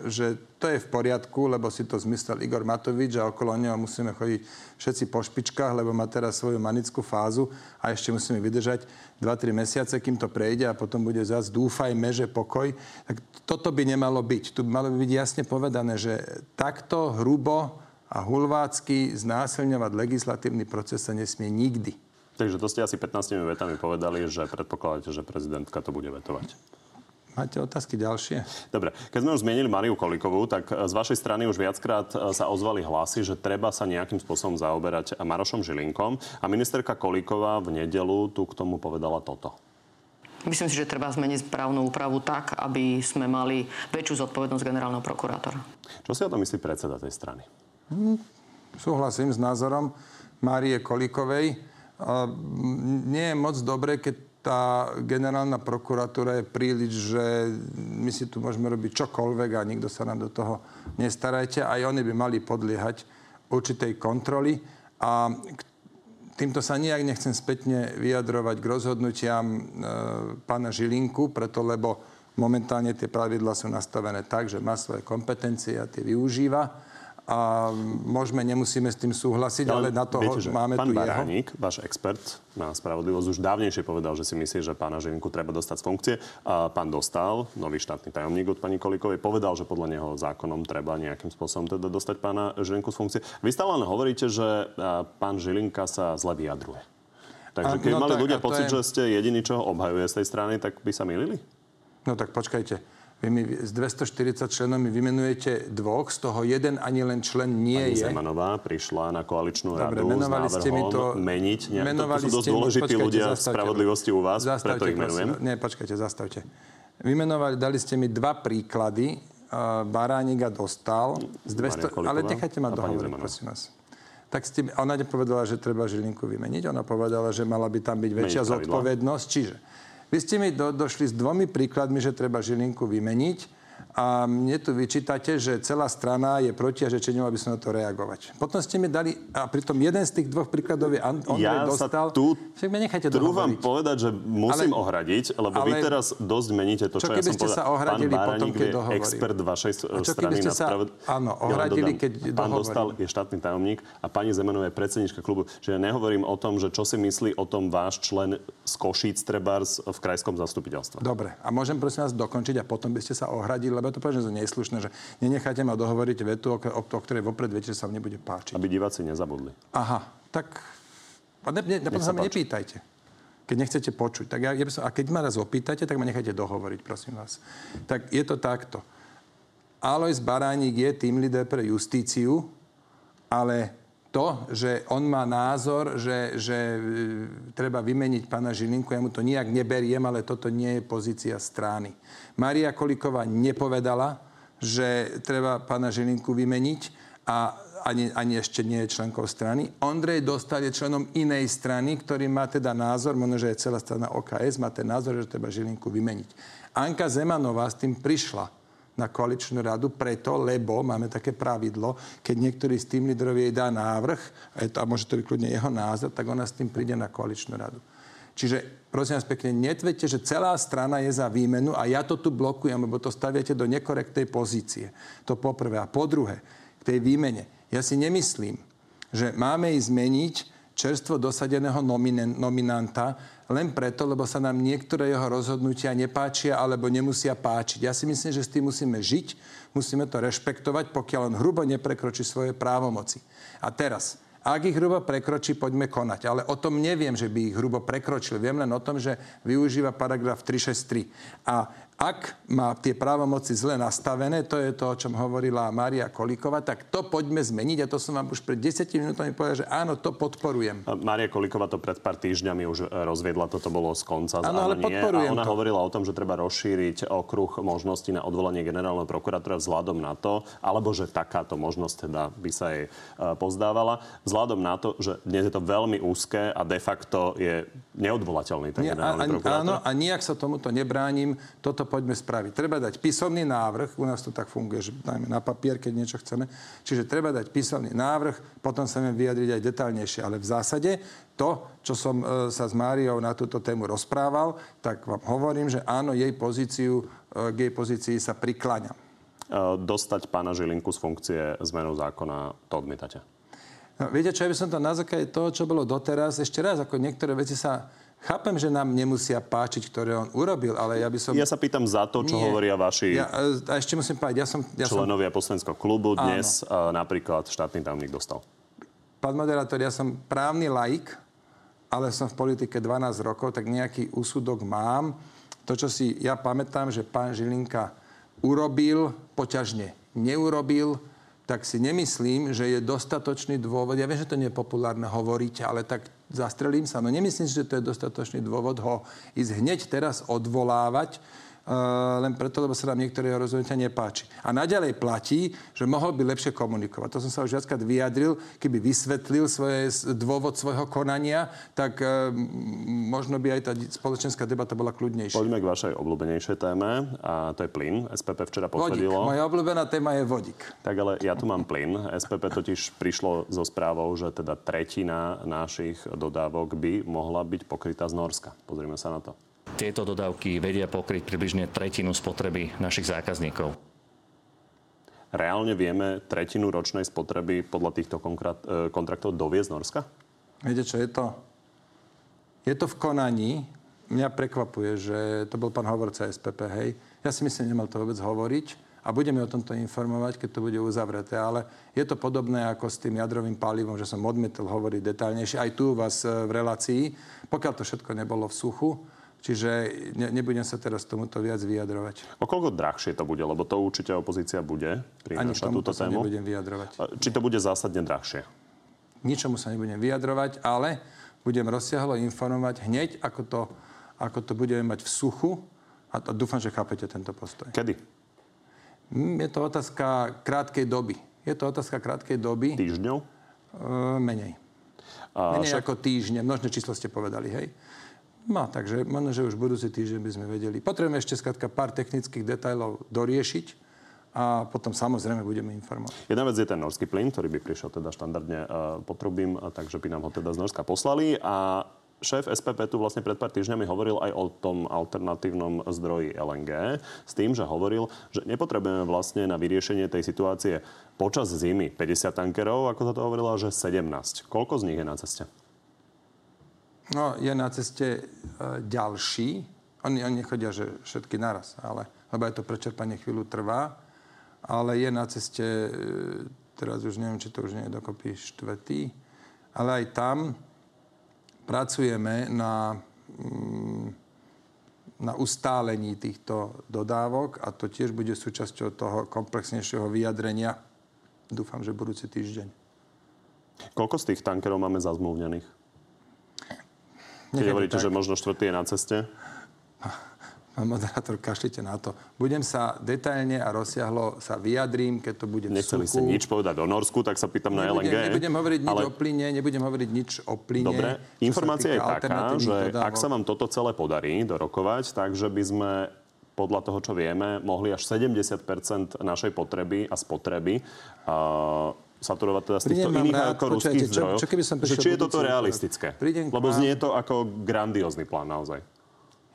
S2: že to je v poriadku, lebo si to zmyslel Igor Matovič a okolo neho musíme chodiť všetci po špičkách, lebo má teraz svoju manickú fázu a ešte musíme vydržať 2-3 mesiace, kým to prejde a potom bude zás dúfajme, že pokoj. Tak toto by nemalo byť. Tu by malo byť jasne povedané, že takto hrubo a hulvácky znásilňovať legislatívny proces sa nesmie nikdy.
S1: Takže to ste asi 15 vetami povedali, že predpokladáte, že prezidentka to bude vetovať.
S2: Máte otázky ďalšie?
S1: Dobre. Keď sme už zmienili Mariu Kolikovú, tak e, z vašej strany už viackrát e, sa ozvali hlasy, že treba sa nejakým spôsobom zaoberať Marošom Žilinkom. A ministerka Koliková v nedelu tu k tomu povedala toto.
S6: Myslím si, že treba zmeniť právnu úpravu tak, aby sme mali väčšiu zodpovednosť generálneho prokurátora.
S1: Čo si o tom myslí predseda tej strany?
S2: Hmm, súhlasím s názorom Márie Kolikovej. Nie je moc dobre, keď tá generálna prokuratúra je príliš, že my si tu môžeme robiť čokoľvek a nikto sa nám do toho nestarajte. Aj oni by mali podliehať určitej kontroly. A týmto sa nijak nechcem spätne vyjadrovať k rozhodnutiam e, pána Žilinku, preto lebo momentálne tie pravidla sú nastavené tak, že má svoje kompetencie a tie využíva a môžeme, nemusíme s tým súhlasiť, ale, ale na toho viete, máme
S1: pán
S2: tu
S1: Baránik, jeho. váš expert na spravodlivosť, už dávnejšie povedal, že si myslí, že pána Žilinku treba dostať z funkcie. A pán Dostal, nový štátny tajomník od pani Kolikovej, povedal, že podľa neho zákonom treba nejakým spôsobom teda dostať pána Žilinku z funkcie. Vy stále len hovoríte, že pán Žilinka sa zle vyjadruje. Takže keď no, mali tak, ľudia pocit, je... že ste jediný, čo ho obhajuje z tej strany, tak by sa milili?
S2: No tak počkajte vy mi z 240 členov mi vymenujete dvoch, z toho jeden ani len člen nie
S1: Pani
S2: je.
S1: Zemanová prišla na koaličnú Dobre, radu menovali s návrhom ste mi to, meniť. Ne, menovali to sú dosť dôležití ľudia v spravodlivosti u vás, zastavte, preto ich menujem.
S2: Prosím, nie, počkajte, zastavte. Vymenovali, dali ste mi dva príklady. Uh, Baránika dostal z 200... Ale nechajte ma dohovoriť, prosím vás tak ste, ona nepovedala, že treba Žilinku vymeniť. Ona povedala, že mala by tam byť väčšia zodpovednosť. Čiže vy ste mi do, došli s dvomi príkladmi, že treba Žilinku vymeniť a mne tu vyčítate, že celá strana je proti a že či by som na to reagovať. Potom ste mi dali, a pritom jeden z tých dvoch príkladov je Ondrej ja dostal...
S1: Ja sa tu trúvam povedať, že musím ale, ohradiť, lebo ale, vy teraz dosť meníte to, čo, čo ja som povedal.
S2: sa ohradili
S1: Pán
S2: potom, keď
S1: je expert vašej strany na
S2: sa, Áno, ohradili, keď
S1: dohovorím. Pán Dostal je štátny tajomník a pani Zemanová je predsednička klubu. Čiže ja nehovorím o tom, že čo si myslí o tom váš člen z Košíc Trebárs v krajskom zastupiteľstve.
S2: Dobre, a môžem prosím vás dokončiť a potom by ste sa ohradili, lebo to poviem, že to neslušné, že nenecháte ma dohovoriť vetu, o, o, o ktorej vopred viete, že sa vám nebude páčiť.
S1: Aby diváci nezabudli.
S2: Aha, tak... A ne, ne, ne, sa ma nepýtajte keď nechcete počuť. Tak ja, ja som, a keď ma raz opýtate, tak ma nechajte dohovoriť, prosím vás. Tak je to takto. Alois Baránik je tým líder pre justíciu, ale to, že on má názor, že, že e, treba vymeniť pána Žilinku, ja mu to nijak neberiem, ale toto nie je pozícia strany. Maria Koliková nepovedala, že treba pána Žilinku vymeniť a ani, ani ešte nie je členkou strany. Ondrej Dostal je členom inej strany, ktorý má teda názor, možno, že je celá strana OKS, má ten názor, že treba Žilinku vymeniť. Anka Zemanová s tým prišla na koaličnú radu preto, lebo máme také pravidlo, keď niektorý z tým lídrov jej dá návrh, a, to, a môže to byť jeho názor, tak ona s tým príde na koaličnú radu. Čiže prosím vás pekne, netvete, že celá strana je za výmenu a ja to tu blokujem, lebo to staviate do nekorektnej pozície. To poprvé. A po druhé, k tej výmene. Ja si nemyslím, že máme ísť zmeniť čerstvo dosadeného nominanta len preto, lebo sa nám niektoré jeho rozhodnutia nepáčia alebo nemusia páčiť. Ja si myslím, že s tým musíme žiť, musíme to rešpektovať, pokiaľ on hrubo neprekročí svoje právomoci. A teraz, Ak ich hrubo prekročí, poďme konať. Ale o tom neviem, že by ich hrubo prekročil. Viem len o tom, že využíva paragraf 363. A ak má tie právomoci zle nastavené, to je to, o čom hovorila Mária Kolíková, tak to poďme zmeniť. A to som vám už pred 10 minútami povedal, že áno, to podporujem.
S1: Mária Kolíková to pred pár týždňami už rozviedla, toto bolo z konca.
S2: Áno, ale podporujem
S1: A ona
S2: to.
S1: hovorila o tom, že treba rozšíriť okruh možností na odvolanie generálneho prokurátora vzhľadom na to, alebo že takáto možnosť teda by sa jej e, pozdávala, vzhľadom na to, že dnes je to veľmi úzke a de facto je neodvolateľný ten
S2: Nie,
S1: generálny
S2: a,
S1: prokurátor.
S2: áno, a nijak sa tomuto nebránim. Toto poďme spraviť. Treba dať písomný návrh, u nás to tak funguje, že dajme na papier, keď niečo chceme. Čiže treba dať písomný návrh, potom sa viem vyjadriť aj detálnejšie. Ale v zásade to, čo som e, sa s Máriou na túto tému rozprával, tak vám hovorím, že áno, jej pozíciu, e, k jej pozícii sa prikláňam.
S1: E, Dostať pána Žilinku z funkcie zmenou zákona, to odmietate.
S2: No, viete čo, ja by som to na základe toho, čo bolo doteraz, ešte raz, ako niektoré veci sa Chápem, že nám nemusia páčiť, ktoré on urobil, ale ja by som...
S1: Ja sa pýtam za to, čo
S2: Nie.
S1: hovoria vaši
S2: Ja, e, a ešte musím povedať, ja som... Ja som
S1: členovia poslaneckého klubu. Dnes uh, napríklad štátny tajomník dostal.
S2: pán moderátor, ja som právny laik, ale som v politike 12 rokov, tak nejaký úsudok mám. To, čo si ja pamätám, že pán Žilinka urobil, poťažne neurobil, tak si nemyslím, že je dostatočný dôvod. Ja viem, že to nie je populárne hovoriť, ale tak zastrelím sa. No nemyslím si, že to je dostatočný dôvod ho ísť hneď teraz odvolávať, len preto, lebo sa nám niektoré rozhodnutia nepáči. A naďalej platí, že mohol by lepšie komunikovať. To som sa už viackrát vyjadril, keby vysvetlil svoje, dôvod svojho konania, tak uh, možno by aj tá spoločenská debata bola kľudnejšia.
S1: Poďme k vašej obľúbenejšej téme a to je plyn. SPP včera
S2: Vodík.
S1: potvrdilo.
S2: Moja obľúbená téma je vodík.
S1: Tak ale ja tu mám plyn. SPP totiž prišlo so správou, že teda tretina našich dodávok by mohla byť pokrytá z Norska. Pozrime sa na to.
S7: Tieto dodávky vedia pokryť približne tretinu spotreby našich zákazníkov.
S1: Reálne vieme tretinu ročnej spotreby podľa týchto e, kontraktov doviezť z Norska?
S2: Viete, čo je to? Je to v konaní. Mňa prekvapuje, že to bol pán hovorca SPP, hej. Ja si myslím, nemal to vôbec hovoriť a budeme o tomto informovať, keď to bude uzavreté. Ale je to podobné ako s tým jadrovým palivom, že som odmietol hovoriť detálnejšie aj tu u vás e, v relácii, pokiaľ to všetko nebolo v suchu. Čiže ne, nebudem sa teraz tomuto viac vyjadrovať.
S1: O koľko drahšie to bude? Lebo to určite opozícia bude prinášať túto
S2: sa
S1: tému.
S2: nebudem vyjadrovať.
S1: Či to bude zásadne drahšie?
S2: Ničomu sa nebudem vyjadrovať, ale budem rozsiahlo informovať hneď, ako to, ako to budeme mať v suchu. A, a dúfam, že chápete tento postoj.
S1: Kedy?
S2: Mm, Je to otázka krátkej doby. Je to otázka krátkej doby.
S1: Týždňov?
S2: E, menej.
S1: A
S2: Menej
S1: však-
S2: ako týždne. Množné číslo ste povedali, hej? No, takže možno, že už budúci týždeň by sme vedeli. Potrebujeme ešte skrátka pár technických detajlov doriešiť a potom samozrejme budeme informovať.
S1: Jedna vec je ten norský plyn, ktorý by prišiel teda štandardne uh, potrubím, takže by nám ho teda z Norska poslali. A šéf SPP tu vlastne pred pár týždňami hovoril aj o tom alternatívnom zdroji LNG s tým, že hovoril, že nepotrebujeme vlastne na vyriešenie tej situácie počas zimy 50 tankerov, ako sa to hovorilo, že 17. Koľko z nich je na ceste?
S2: No, je na ceste e, ďalší. Oni, oni chodia, že všetky naraz, ale, lebo aj to prečerpanie chvíľu trvá. Ale je na ceste, e, teraz už neviem, či to už nie je dokopy štvrtý, ale aj tam pracujeme na, mm, na ustálení týchto dodávok a to tiež bude súčasťou toho komplexnejšieho vyjadrenia. Dúfam, že budúci týždeň.
S1: Koľko z tých tankerov máme zazmluvnených? Keď hovoríte, že možno štvrtý je na ceste.
S2: Pán moderátor, kašlite na to. Budem sa detailne a rozsiahlo sa vyjadrím, keď to bude
S1: Nechceli ste nič povedať o Norsku, tak sa pýtam na
S2: nebudem,
S1: LNG.
S2: nebudem hovoriť nič
S1: ale...
S2: o plyne, nebudem hovoriť nič o plyne.
S1: Dobre, informácia je taká, že
S2: dodávok.
S1: ak sa vám toto celé podarí dorokovať, takže by sme podľa toho, čo vieme, mohli až 70% našej potreby a spotreby uh, saturovať teda z týchto
S2: Prídem
S1: iných
S2: rád,
S1: ako ruských
S2: počujete, čo-
S1: zdrojov.
S2: čo keby som
S1: že či je toto realistické?
S2: Prídem
S1: Lebo znie to ako grandiózny plán naozaj.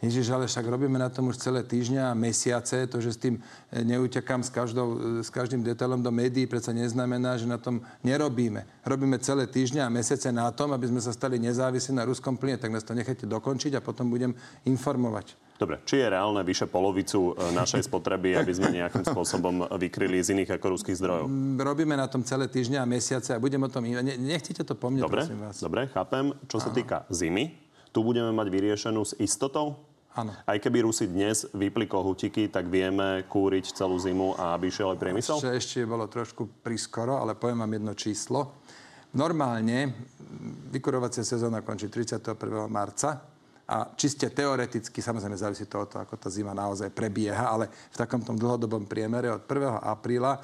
S2: Ježiš, ale však robíme na tom už celé týždňa a mesiace. To, že s tým e, neutekám s, každou, e, s každým detailom do médií, predsa neznamená, že na tom nerobíme. Robíme celé týždňa a mesiace na tom, aby sme sa stali nezávislí na ruskom plyne. Tak nás to nechajte dokončiť a potom budem informovať.
S1: Dobre, či je reálne vyše polovicu e, našej spotreby, aby sme nejakým spôsobom vykryli z iných ako ruských zdrojov?
S2: Mm, robíme na tom celé týždňa a mesiace a budem o tom... Ne, nechcete to po mne,
S1: dobre,
S2: prosím vás.
S1: Dobre, chápem. Čo sa týka zimy, tu budeme mať vyriešenú s istotou?
S2: Áno.
S1: Aj keby Rusi dnes vypli kohutiky, tak vieme kúriť celú zimu a aby šiel aj priemysel?
S2: Ešte, ešte bolo trošku priskoro, ale poviem vám jedno číslo. Normálne vykurovacia sezóna končí 31. marca a čiste teoreticky, samozrejme závisí to od toho, ako tá zima naozaj prebieha, ale v takomto dlhodobom priemere od 1. apríla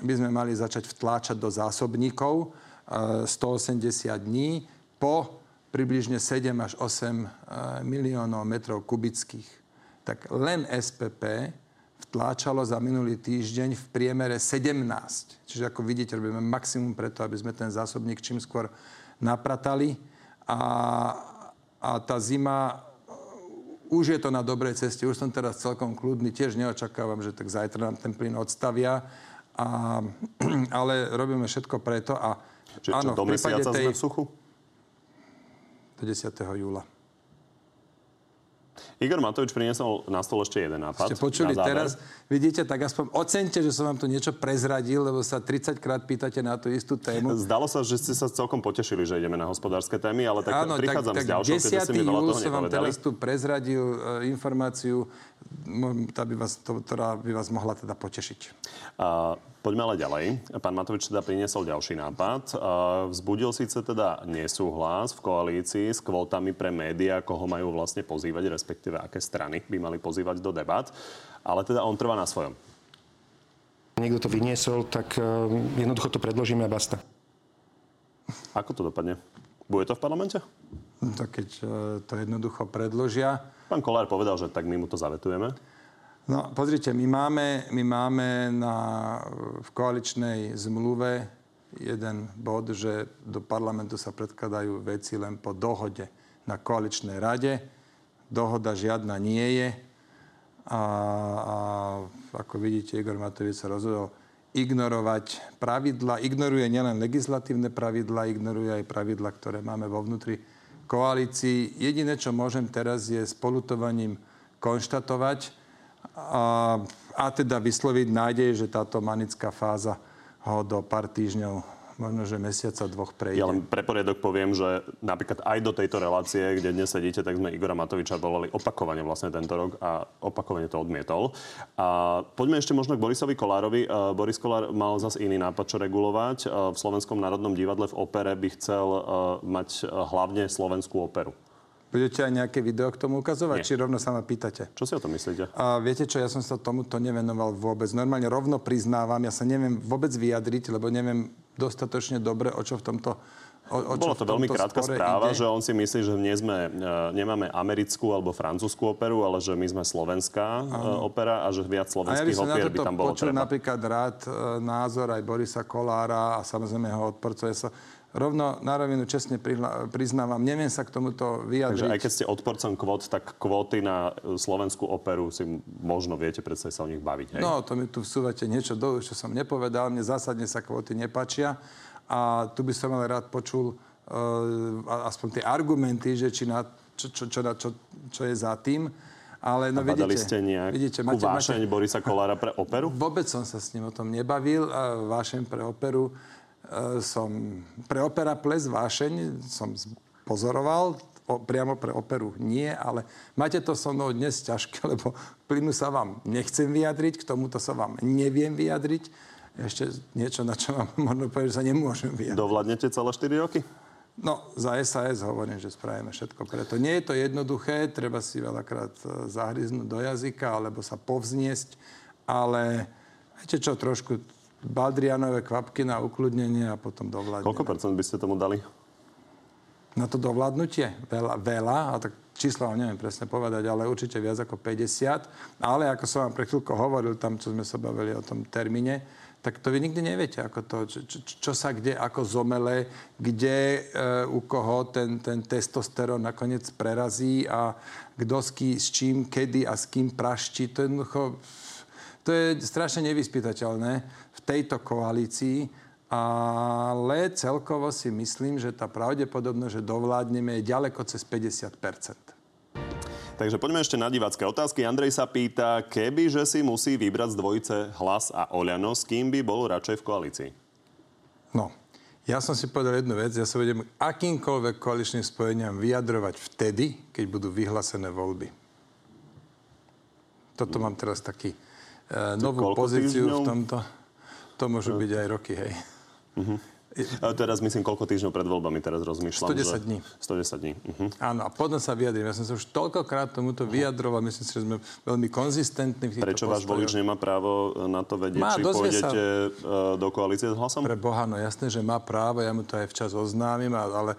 S2: by sme mali začať vtláčať do zásobníkov 180 e, dní po približne 7 až 8 eh, miliónov metrov kubických. Tak len SPP vtláčalo za minulý týždeň v priemere 17. Čiže ako vidíte, robíme maximum preto, aby sme ten zásobník čím skôr napratali. A, a tá zima eh, už je to na dobrej ceste, už som teraz celkom kľudný, tiež neočakávam, že tak zajtra nám ten plyn odstavia, a, ale robíme všetko preto a
S1: Čiže áno, čo, do mesiaca tej, sme v suchu?
S2: Do 10. júla.
S1: Igor Matovič priniesol na stôl ešte jeden nápad.
S2: Ste počuli teraz, vidíte, tak aspoň ocente, že som vám tu niečo prezradil, lebo sa 30 krát pýtate na tú istú tému.
S1: Zdalo sa, že ste sa celkom potešili, že ideme na hospodárske témy, ale tak Áno, prichádzam tak, s ďalšou, keďže ste mi veľa toho
S2: som vám teraz tu prezradil uh, informáciu, tá by vás, to, ktorá by vás mohla teda potešiť.
S1: Uh, Poďme ale ďalej. Pán Matovič teda priniesol ďalší nápad. Vzbudil síce teda nesúhlas v koalícii s kvótami pre médiá, koho majú vlastne pozývať, respektíve aké strany by mali pozývať do debat, ale teda on trvá na svojom.
S3: Niekto to vyniesol, tak e, jednoducho to predložíme a basta.
S1: Ako to dopadne? Bude to v parlamente?
S2: No, tak keď e, to jednoducho predložia.
S1: Pán Kolár povedal, že tak my mu to zavetujeme.
S2: No, pozrite, my máme, my máme na, v koaličnej zmluve jeden bod, že do parlamentu sa predkladajú veci len po dohode na koaličnej rade. Dohoda žiadna nie je. A, a ako vidíte, Igor Matovič sa rozhodol ignorovať pravidla. Ignoruje nielen legislatívne pravidla, ignoruje aj pravidla, ktoré máme vo vnútri koalícii. Jediné, čo môžem teraz, je spolutovaním konštatovať, a, a teda vysloviť nádej, že táto manická fáza ho do pár týždňov možno, že mesiaca dvoch prejde.
S1: Ja len pre poriadok poviem, že napríklad aj do tejto relácie, kde dnes sedíte, tak sme Igora Matoviča volali opakovane vlastne tento rok a opakovane to odmietol. A poďme ešte možno k Borisovi Kolárovi. Boris Kolár mal zase iný nápad, čo regulovať. V Slovenskom národnom divadle v opere by chcel mať hlavne slovenskú operu.
S2: Budete aj nejaké video k tomu ukazovať, Nie. či rovno sa ma pýtate?
S1: Čo si o tom myslíte?
S2: A viete čo, ja som sa tomuto nevenoval vôbec. Normálne rovno priznávam, ja sa neviem vôbec vyjadriť, lebo neviem dostatočne dobre, o čo v tomto
S1: O, o Bolo to veľmi krátka správa, ide? že on si myslí, že nie sme, e, nemáme americkú alebo francúzskú operu, ale že my sme slovenská. E, opera a že viac slovenských ja opier by tam bolo
S2: počul treba. napríklad rád e, názor aj Borisa Kolára a samozrejme jeho odporcov. Ja sa rovno na rovinu čestne priznávam, neviem sa k tomuto vyjadriť.
S1: Takže aj keď ste odporcom kvót, tak kvóty na e, slovenskú operu si možno viete predsa sa o nich baviť. Hej?
S2: No, to mi tu vsúvate niečo do, čo som nepovedal. Mne zásadne sa kvóty nepačia. A tu by som ale rád počul uh, aspoň tie argumenty, že či na, čo, čo, čo, čo, čo je za tým. Ale no,
S1: vidíte, ste nejakú vidíte, máte, vášeň máte... Borisa Kolára pre operu?
S2: Vôbec som sa s ním o tom nebavil. Vášeň pre operu E, som pre opera ples vášeň som pozoroval, o, priamo pre operu nie, ale máte to so mnou dnes ťažké, lebo plynu sa vám nechcem vyjadriť, k tomuto sa vám neviem vyjadriť. Ešte niečo, na čo vám možno povedať, že sa nemôžem vyjadriť.
S1: Dovládnete celé 4 roky?
S2: No, za SAS hovorím, že spravíme všetko preto. Nie je to jednoduché, treba si veľakrát e, zahryznúť do jazyka, alebo sa povzniesť, ale viete čo, trošku Badrianové kvapky na ukludnenie a potom dovládne.
S1: Koľko percent by ste tomu dali?
S2: Na to dovládnutie? Veľa, veľa a tak číslo vám neviem presne povedať, ale určite viac ako 50. Ale ako som vám pre chvíľko hovoril, tam, čo sme sa bavili o tom termíne, tak to vy nikdy neviete, ako to, čo, čo, čo sa kde, ako zomele, kde e, u koho ten, ten testosterón nakoniec prerazí a kto s, ký, s čím, kedy a s kým praští. To je jednoducho, to je strašne nevyspytateľné tejto koalícii, ale celkovo si myslím, že tá pravdepodobnosť, že dovládneme, je ďaleko cez 50%
S1: Takže poďme ešte na divácké otázky. Andrej sa pýta, keby že si musí vybrať z dvojice hlas a Oľano, s kým by bol radšej v koalícii?
S2: No, ja som si povedal jednu vec. Ja sa budem akýmkoľvek koaličným spojeniam vyjadrovať vtedy, keď budú vyhlásené voľby. Toto mám teraz taký e, novú pozíciu týždňov? v tomto. To môžu byť aj roky, hej. Uh-huh.
S1: Teraz myslím, koľko týždňov pred voľbami teraz rozmýšľam.
S2: 110 že... dní.
S1: 110 dní. Uh-huh.
S2: Áno, a potom sa vyjadrím. Ja som sa už toľkokrát tomuto vyjadroval. Myslím si, že sme veľmi konzistentní v týchto
S1: Prečo váš volič nemá právo na to vedieť, má, či pôjdete sa... E, do koalície s hlasom?
S2: Pre Boha, no jasné, že má právo. Ja mu to aj včas oznámim, ale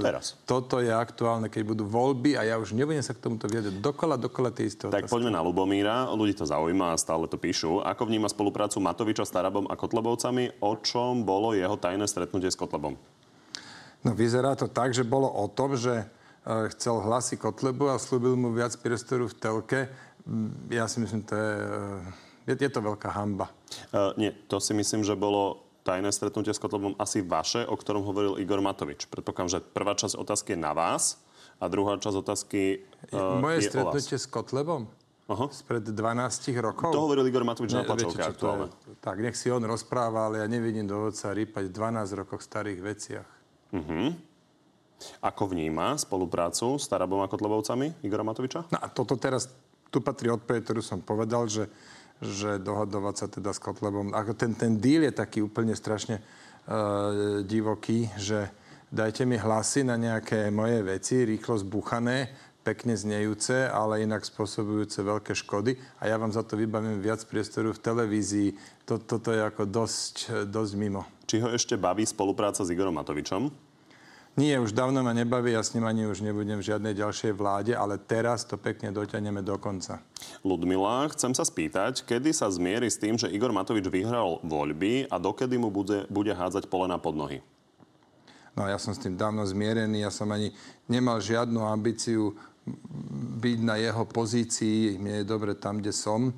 S1: teraz.
S2: toto je aktuálne, keď budú voľby a ja už nebudem sa k tomuto vyjadriť. Dokola, dokola tie isté
S1: Tak poďme na Lubomíra. Ľudí to zaujíma a stále to píšu. Ako vníma spoluprácu Matoviča s Tarabom a Kotlebovcami? O čom bolo jeho tajné stretnutie s Kotlebom?
S2: No vyzerá to tak, že bolo o tom, že e, chcel hlasy Kotlebu a slúbil mu viac priestoru v telke. Mm, ja si myslím, to je, e, je, je to veľká hamba.
S1: Uh, nie, to si myslím, že bolo tajné stretnutie s Kotlebom asi vaše, o ktorom hovoril Igor Matovič. Predpokladám, že prvá časť otázky je na vás a druhá časť otázky uh,
S2: Moje
S1: je
S2: stretnutie s Kotlebom? Aha. Spred 12 rokov.
S1: To hovoril Igor Matovič ne, na tlačovke aktuálne.
S2: Tak, nech si on rozpráva, ale ja nevidím dôvodca rýpať v 12 rokoch starých veciach. Uh-huh.
S1: Ako vníma spoluprácu s Tarabom a Kotlebovcami Igora Matoviča?
S2: No a toto teraz, tu patrí odpoveď, ktorú som povedal, že, že dohadovať sa teda s Kotlebom. Ako ten, ten díl je taký úplne strašne uh, divoký, že dajte mi hlasy na nejaké moje veci, rýchlo zbuchané, pekne znejúce, ale inak spôsobujúce veľké škody a ja vám za to vybavím viac priestoru v televízii. Toto je ako dosť, dosť mimo.
S1: Či ho ešte baví spolupráca s Igorom Matovičom?
S2: Nie, už dávno ma nebaví, ja s ním ani už nebudem v žiadnej ďalšej vláde, ale teraz to pekne doťahneme do konca.
S1: Ludmila, chcem sa spýtať, kedy sa zmieri s tým, že Igor Matovič vyhral voľby a dokedy mu bude, bude hádzať polena pod nohy?
S2: No ja som s tým dávno zmierený, ja som ani nemal žiadnu ambíciu byť na jeho pozícii, mne je dobre tam, kde som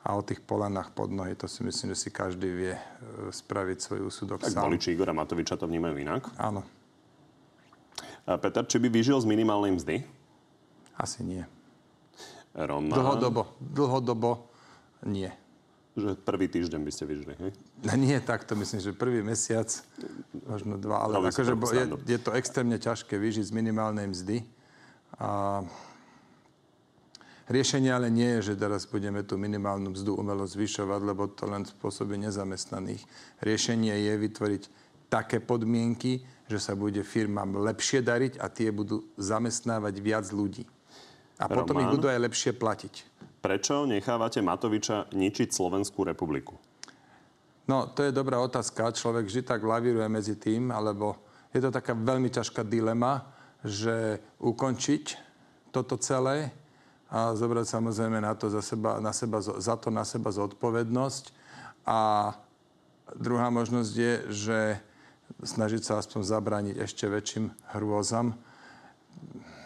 S2: a o tých polanách pod nohy, to si myslím, že si každý vie e, spraviť svoj úsudok
S1: tak
S2: sám.
S1: Tak voliči Igora Matoviča to vnímajú inak?
S2: Áno.
S1: A Peter, či by vyžil z minimálnej mzdy?
S2: Asi nie.
S1: Roman?
S2: Dlhodobo. Dlhodobo nie.
S1: Že prvý týždeň by ste vyžili, hej?
S2: No, nie takto, myslím, že prvý mesiac, možno dva, ale akože je, je to extrémne ťažké vyžiť z minimálnej mzdy. A riešenie ale nie je, že teraz budeme tú minimálnu mzdu umelo zvyšovať, lebo to len spôsobí nezamestnaných. Riešenie je vytvoriť také podmienky, že sa bude firmám lepšie dariť a tie budú zamestnávať viac ľudí. A potom Roman, ich budú aj lepšie platiť.
S1: Prečo nechávate Matoviča ničiť Slovenskú republiku?
S2: No, to je dobrá otázka. Človek vždy tak lavíruje medzi tým, alebo je to taká veľmi ťažká dilema že ukončiť toto celé a zobrať samozrejme na, to za, seba, na seba, za to na seba zodpovednosť. A druhá možnosť je, že snažiť sa aspoň zabrániť ešte väčším hrôzam.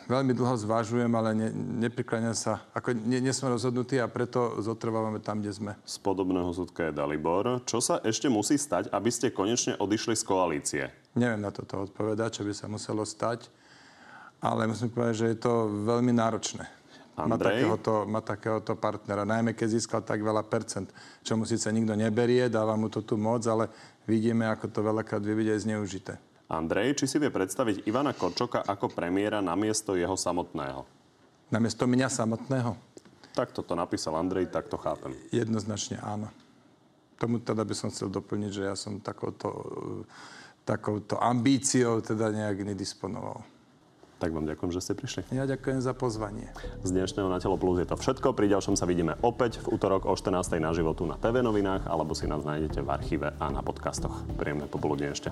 S2: Veľmi dlho zvážujem, ale ne, neprikláňam sa. Ako nie, nie som rozhodnutý a preto zotrvávame tam, kde sme.
S1: Z podobného súdka je Dalibor. Čo sa ešte musí stať, aby ste konečne odišli z koalície?
S2: Neviem na toto odpovedať, čo by sa muselo stať ale musím povedať, že je to veľmi náročné. Má takéhoto, má takéhoto partnera. Najmä keď získal tak veľa percent, čo mu síce nikto neberie, dáva mu to tu moc, ale vidíme, ako to veľakrát aj zneužité.
S1: Andrej, či si vie predstaviť Ivana Korčoka ako premiéra namiesto jeho samotného?
S2: Namiesto mňa samotného?
S1: Tak toto napísal Andrej, tak to chápem.
S2: Jednoznačne áno. Tomu teda by som chcel doplniť, že ja som takouto, takouto ambíciou teda nejak nedisponoval.
S1: Tak vám ďakujem, že ste prišli.
S2: Ja ďakujem za pozvanie.
S1: Z dnešného Na telo plus je to všetko. Pri ďalšom sa vidíme opäť v útorok o 14. na životu na TV novinách alebo si nás nájdete v archíve a na podcastoch. Príjemné popoludne ešte.